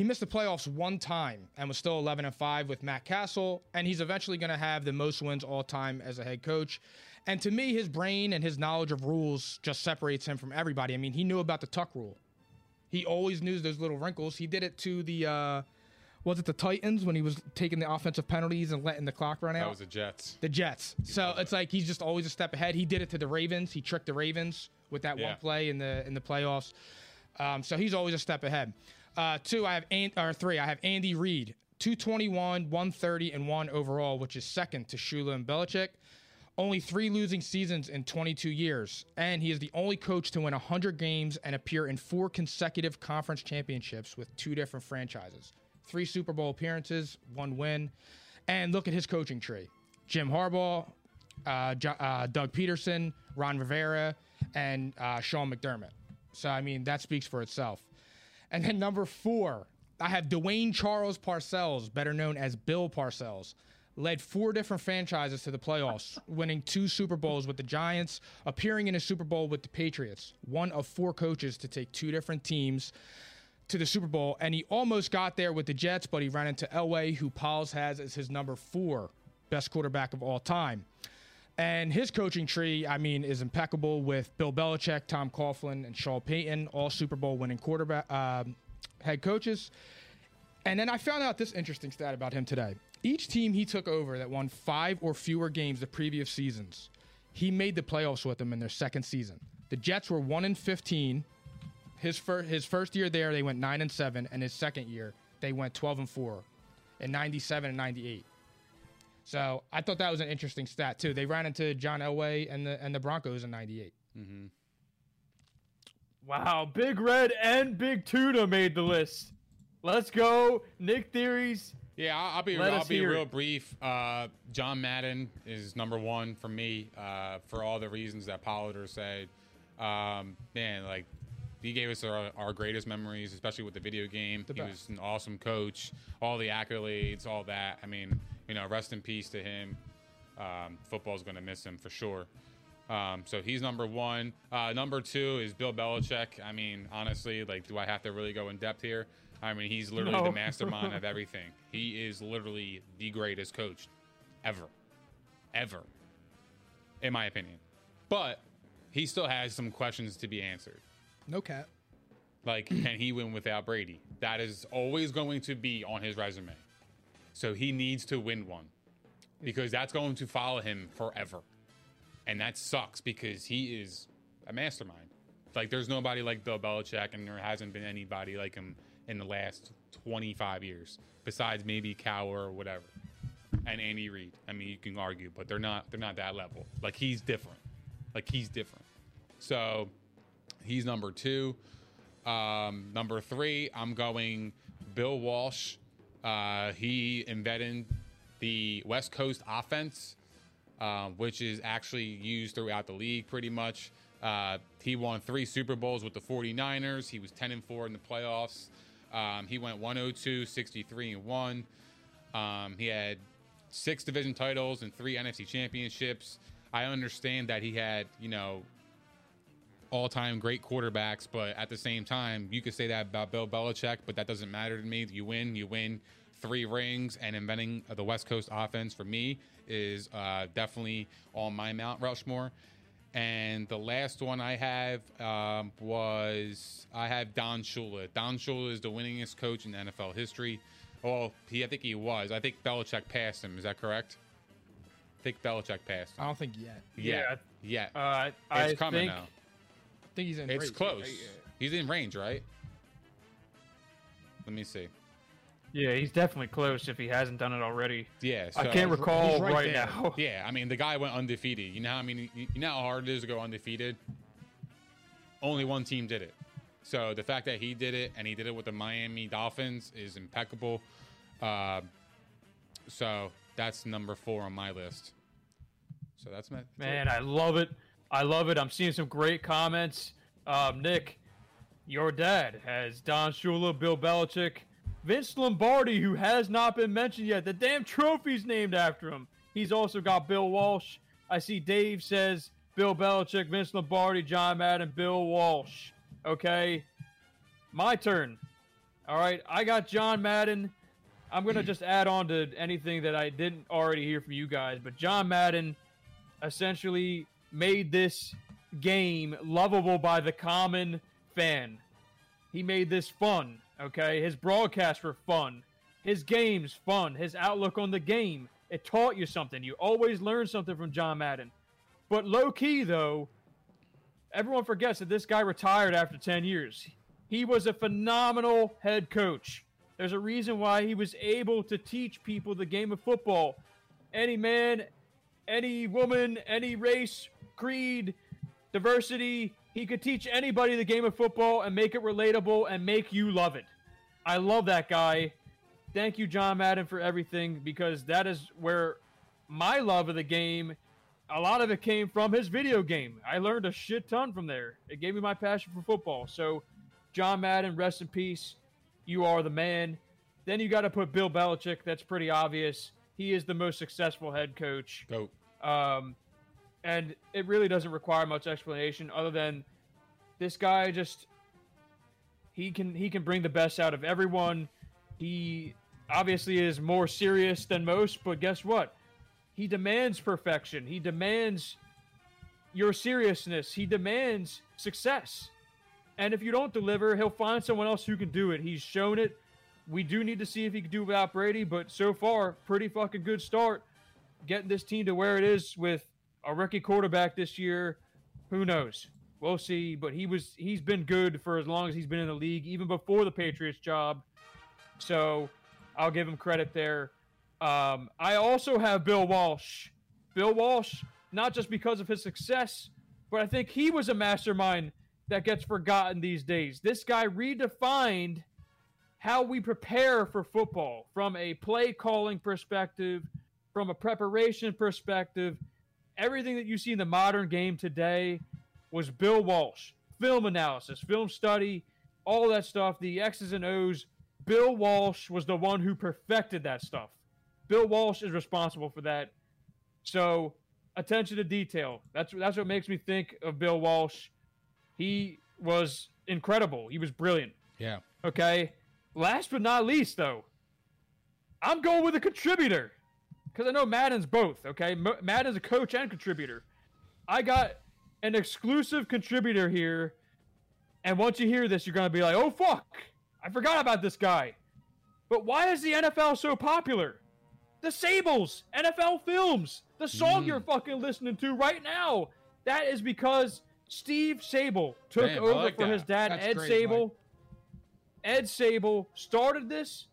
He missed the playoffs one time and was still 11 and 5 with Matt Cassel, and he's eventually going to have the most wins all time as a head coach. And to me, his brain and his knowledge of rules just separates him from everybody. I mean, he knew about the tuck rule. He always knew those little wrinkles. He did it to the uh, was it the Titans when he was taking the offensive penalties and letting the clock run out? That was the Jets. The Jets. So it's like he's just always a step ahead. He did it to the Ravens. He tricked the Ravens with that Yeah. one play in the in the playoffs. Um, so he's always a step ahead. Uh, two, I have An- or three. I have Andy Reid, two twenty one, one thirty, and one overall, which is second to Shula and Belichick. Only three losing seasons in 22 years, and he is the only coach to win 100 games and appear in four consecutive conference championships with two different franchises. Three Super Bowl appearances, one win. And look at his coaching tree Jim Harbaugh, uh, uh, Doug Pederson, Ron Rivera, and uh, Sean McDermott. So, I mean, that speaks for itself. And then number four, I have Duane Charles Parcells, better known as Bill Parcells. Led four different franchises to the playoffs, winning two Super Bowls with the Giants, appearing in a Super Bowl with the Patriots. One of four coaches to take two different teams to the Super Bowl, and he almost got there with the Jets, but he ran into Elway, who Pauls has as his number four best quarterback of all time. And his coaching tree, I mean, is impeccable with Bill Belichick, Tom Coughlin, and Sean Payton, all Super Bowl winning quarterback um, head coaches. And then I found out this interesting stat about him today. Each team he took over that won five or fewer games the previous seasons, he made the playoffs with them in their second season. The Jets were one in fifteen. His first his first year there, they went nine and seven, and his second year they went twelve and four, in ninety seven and ninety eight. So I thought that was an interesting stat too. They ran into John Elway and the and the Broncos in '98. Wow, Big Red and Big Tuna made the list. Let's go, Nick Theories. Yeah, I'll, I'll be Let I'll be real it. brief. Uh, John Madden is number one for me uh, for all the reasons that Polliter said. Um, man, like he gave us our, our greatest memories, especially with the video game. The he best. was an awesome coach. All the accolades, all that. I mean, you know, rest in peace to him. Um, football's going to miss him for sure. Um, so he's number one. Uh, number two is Bill Belichick. I mean, honestly, like, do I have to really go in depth here? I mean, he's literally No. the mastermind of (laughs) everything. He is literally the greatest coach ever, ever, in my opinion. But he still has some questions to be answered. No cap. Like, can he win without Brady? That is always going to be on his resume. So he needs to win one because that's going to follow him forever. And that sucks because he is a mastermind. Like, there's nobody like Bill Belichick, and there hasn't been anybody like him in the last 25 years, besides maybe Cowher or whatever, and Andy Reid. I mean, you can argue, but they're not they're not that level. Like he's different. Like he's different. So he's number two. Um, number three, I'm going Bill Walsh. Uh, he invented the West Coast offense, uh, which is actually used throughout the league pretty much. Uh, he won three Super Bowls with the 49ers. He was 10 and 4 in the playoffs. Um, he went 102, 63 and 1. Um, he had six division titles and three NFC championships. I understand that he had, you know, all time great quarterbacks, but at the same time, you could say that about Bill Belichick, but that doesn't matter to me. You win, you win three rings, and inventing the West Coast offense for me is uh, definitely on my Mount Rushmore. And the last one I have um, was I have Don Shula. Don Shula is the winningest coach in NFL history. Well, he I think he was. I think Belichick passed him. Is that correct? I think Belichick passed him. I don't think yet. Yeah, yeah. Uh, I it's coming think now. I think he's in. It's range. close. He's in range, right? Let me see. Yeah, he's definitely close if he hasn't done it already. Yeah, I can't recall he's right, right now. (laughs) Yeah, I mean the guy went undefeated. You know, I mean, you you know how hard it is to go undefeated. Only one team did it, so the fact that he did it and he did it with the Miami Dolphins is impeccable. Uh, so that's number four on my list. So that's my that's it. Man, I love it. I love it. I'm seeing some great comments. Um, Nick, your dad has Don Shula, Bill Belichick, Vince Lombardi, who has not been mentioned yet. The damn trophy's named after him. He's also got Bill Walsh. I see Dave says Bill Belichick, Vince Lombardi, John Madden, Bill Walsh. Okay, my turn. All right, I got John Madden. I'm gonna just add on to anything that I didn't already hear from you guys, but John Madden essentially made this game lovable by the common fan. He made this fun, okay? His broadcasts were fun. His games fun. His outlook on the game. It taught you something. You always learn something from John Madden. But low key though, everyone forgets that this guy retired after 10 years. He was a phenomenal head coach. There's a reason why he was able to teach people the game of football. Any man, any woman, any race, creed, diversity, he could teach anybody the game of football and make it relatable and make you love it. I love that guy. Thank you, John Madden, for everything because that is where my love of the game, a lot of it came from his video game. I learned a shit ton from there. It gave me my passion for football. So, John Madden, rest in peace. You are the man. Then you got to put Bill Belichick. That's pretty obvious. He is the most successful head coach. Goat. Um, and it really doesn't require much explanation other than this guy just he can he can bring the best out of everyone. He obviously is more serious than most, but guess what? He demands perfection. He demands your seriousness. He demands success. And if you don't deliver, he'll find someone else who can do it. He's shown it. We do need to see if he can do without Brady, but so far, pretty fucking good start. Getting this team to where it is with a rookie quarterback this year. Who knows? We'll see. But he was he's been good for as long as he's been in the league, even before the Patriots job. So I'll give him credit there. Um, I also have Bill Walsh. Bill Walsh, not just because of his success, but I think he was a mastermind that gets forgotten these days. This guy redefined how we prepare for football from a play calling perspective, from a preparation perspective. Everything that you see in the modern game today was Bill Walsh. Film analysis, film study, all that stuff, the X's and O's. Bill Walsh was the one who perfected that stuff. Bill Walsh is responsible for that. So, attention to detail. That's that's what makes me think of Bill Walsh. He was incredible. He was brilliant. Yeah. Okay. Last but not least, though, I'm going with a contributor because I know Madden's both. Okay, M- Madden's a coach and contributor. I got an exclusive contributor here, and once you hear this, you're gonna be like, "Oh fuck, I forgot about this guy." But why is the NFL so popular? The Sabols, NFL Films, the song mm. you're fucking listening to right now. That is because Steve Sabol took Damn, over like for that. his dad, That's Ed great, Sabol. Mike. Ed Sabol started this.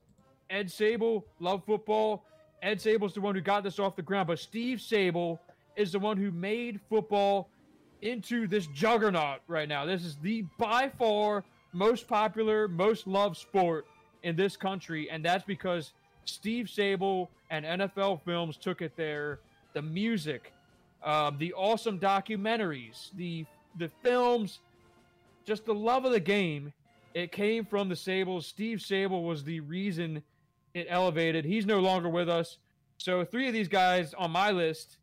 Ed Sabol loved football. Ed Sabol's the one who got this off the ground, but Steve Sabol is the one who made football into this juggernaut right now. This is the by far most popular, most loved sport in this country, and that's because Steve Sabol and NFL Films took it there. The music, um, the awesome documentaries, the the films, just the love of the game. It came from the Sabols. Steve Sabol was the reason it elevated. He's no longer with us. So three of these guys on my list,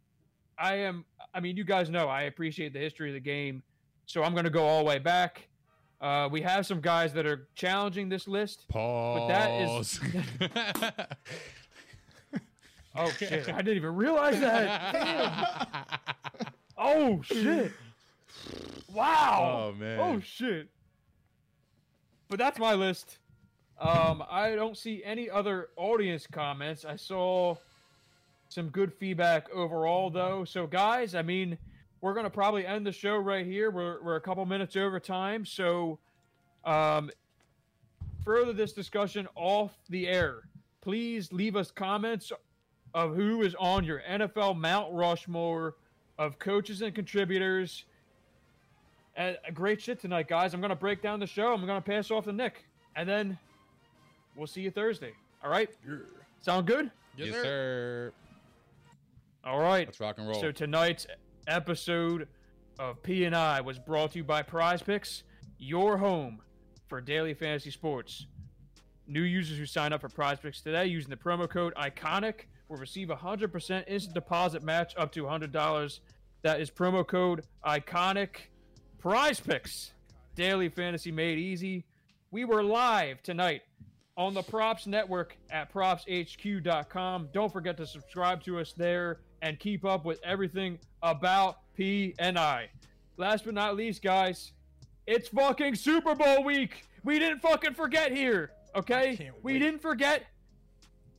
I am. I mean, you guys know I appreciate the history of the game, so I'm going to go all the way back. Uh, we have some guys that are challenging this list. Pause. that is- (laughs) Oh shit! I didn't even realize that. Damn. (laughs) Oh shit! Wow. Oh, man. Oh shit! But that's my list. Um, I don't see any other audience comments. I saw some good feedback overall, though. So, guys, I mean, we're gonna probably end the show right here. We're we're a couple minutes over time, so um, further this discussion off the air, please leave us comments of who is on your NFL Mount Rushmore of coaches and contributors. And a great shit tonight, guys. I'm gonna break down the show. I'm gonna pass off to Nick, and then we'll see you Thursday. All right? Sound good? Yes, yes, sir. sir. All right. Let's rock and roll. So tonight's episode of P and I was brought to you by Prize Picks, your home for daily fantasy sports. New users who sign up for Prize Picks today using the promo code ICONIC will receive a 100% instant deposit match up to $100. That is promo code ICONIC. Prize Picks, daily fantasy made easy. We were live tonight on the Props Network at propshq.com. Don't forget to subscribe to us there and keep up with everything about P and I. Last but not least, guys, it's fucking Super Bowl week. We didn't fucking forget here, okay? We didn't forget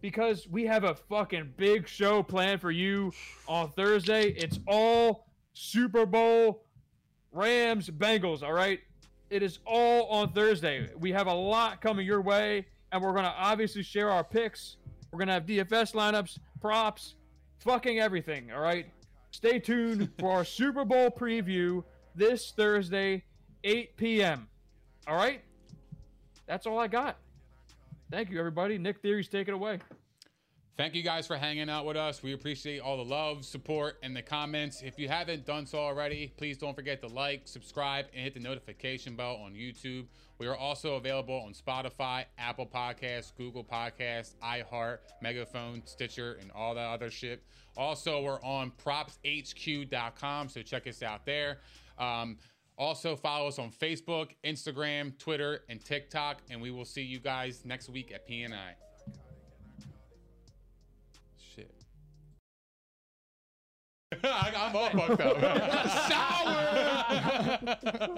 because we have a fucking big show planned for you on Thursday. It's all Super Bowl Rams Bengals, all right? It is all on Thursday. We have a lot coming your way, and we're going to obviously share our picks. We're going to have DFS lineups, props, fucking everything, all right? Stay tuned (laughs) for our Super Bowl preview this Thursday, 8 p.m. All right? That's all I got. Thank you, everybody. Nick Theory's take it away. Thank you guys for hanging out with us. We appreciate all the love, support, and the comments. If you haven't done so already, please don't forget to like, subscribe, and hit the notification bell on YouTube. We are also available on Spotify, Apple Podcasts, Google Podcasts, iHeart, Megaphone, Stitcher, and all that other shit. Also, we're on propshq.com, so check us out there. Um, also, follow us on Facebook, Instagram, Twitter, and TikTok, and we will see you guys next week at PNI. (laughs) I, I'm all fucked up. (laughs) (laughs) Sour!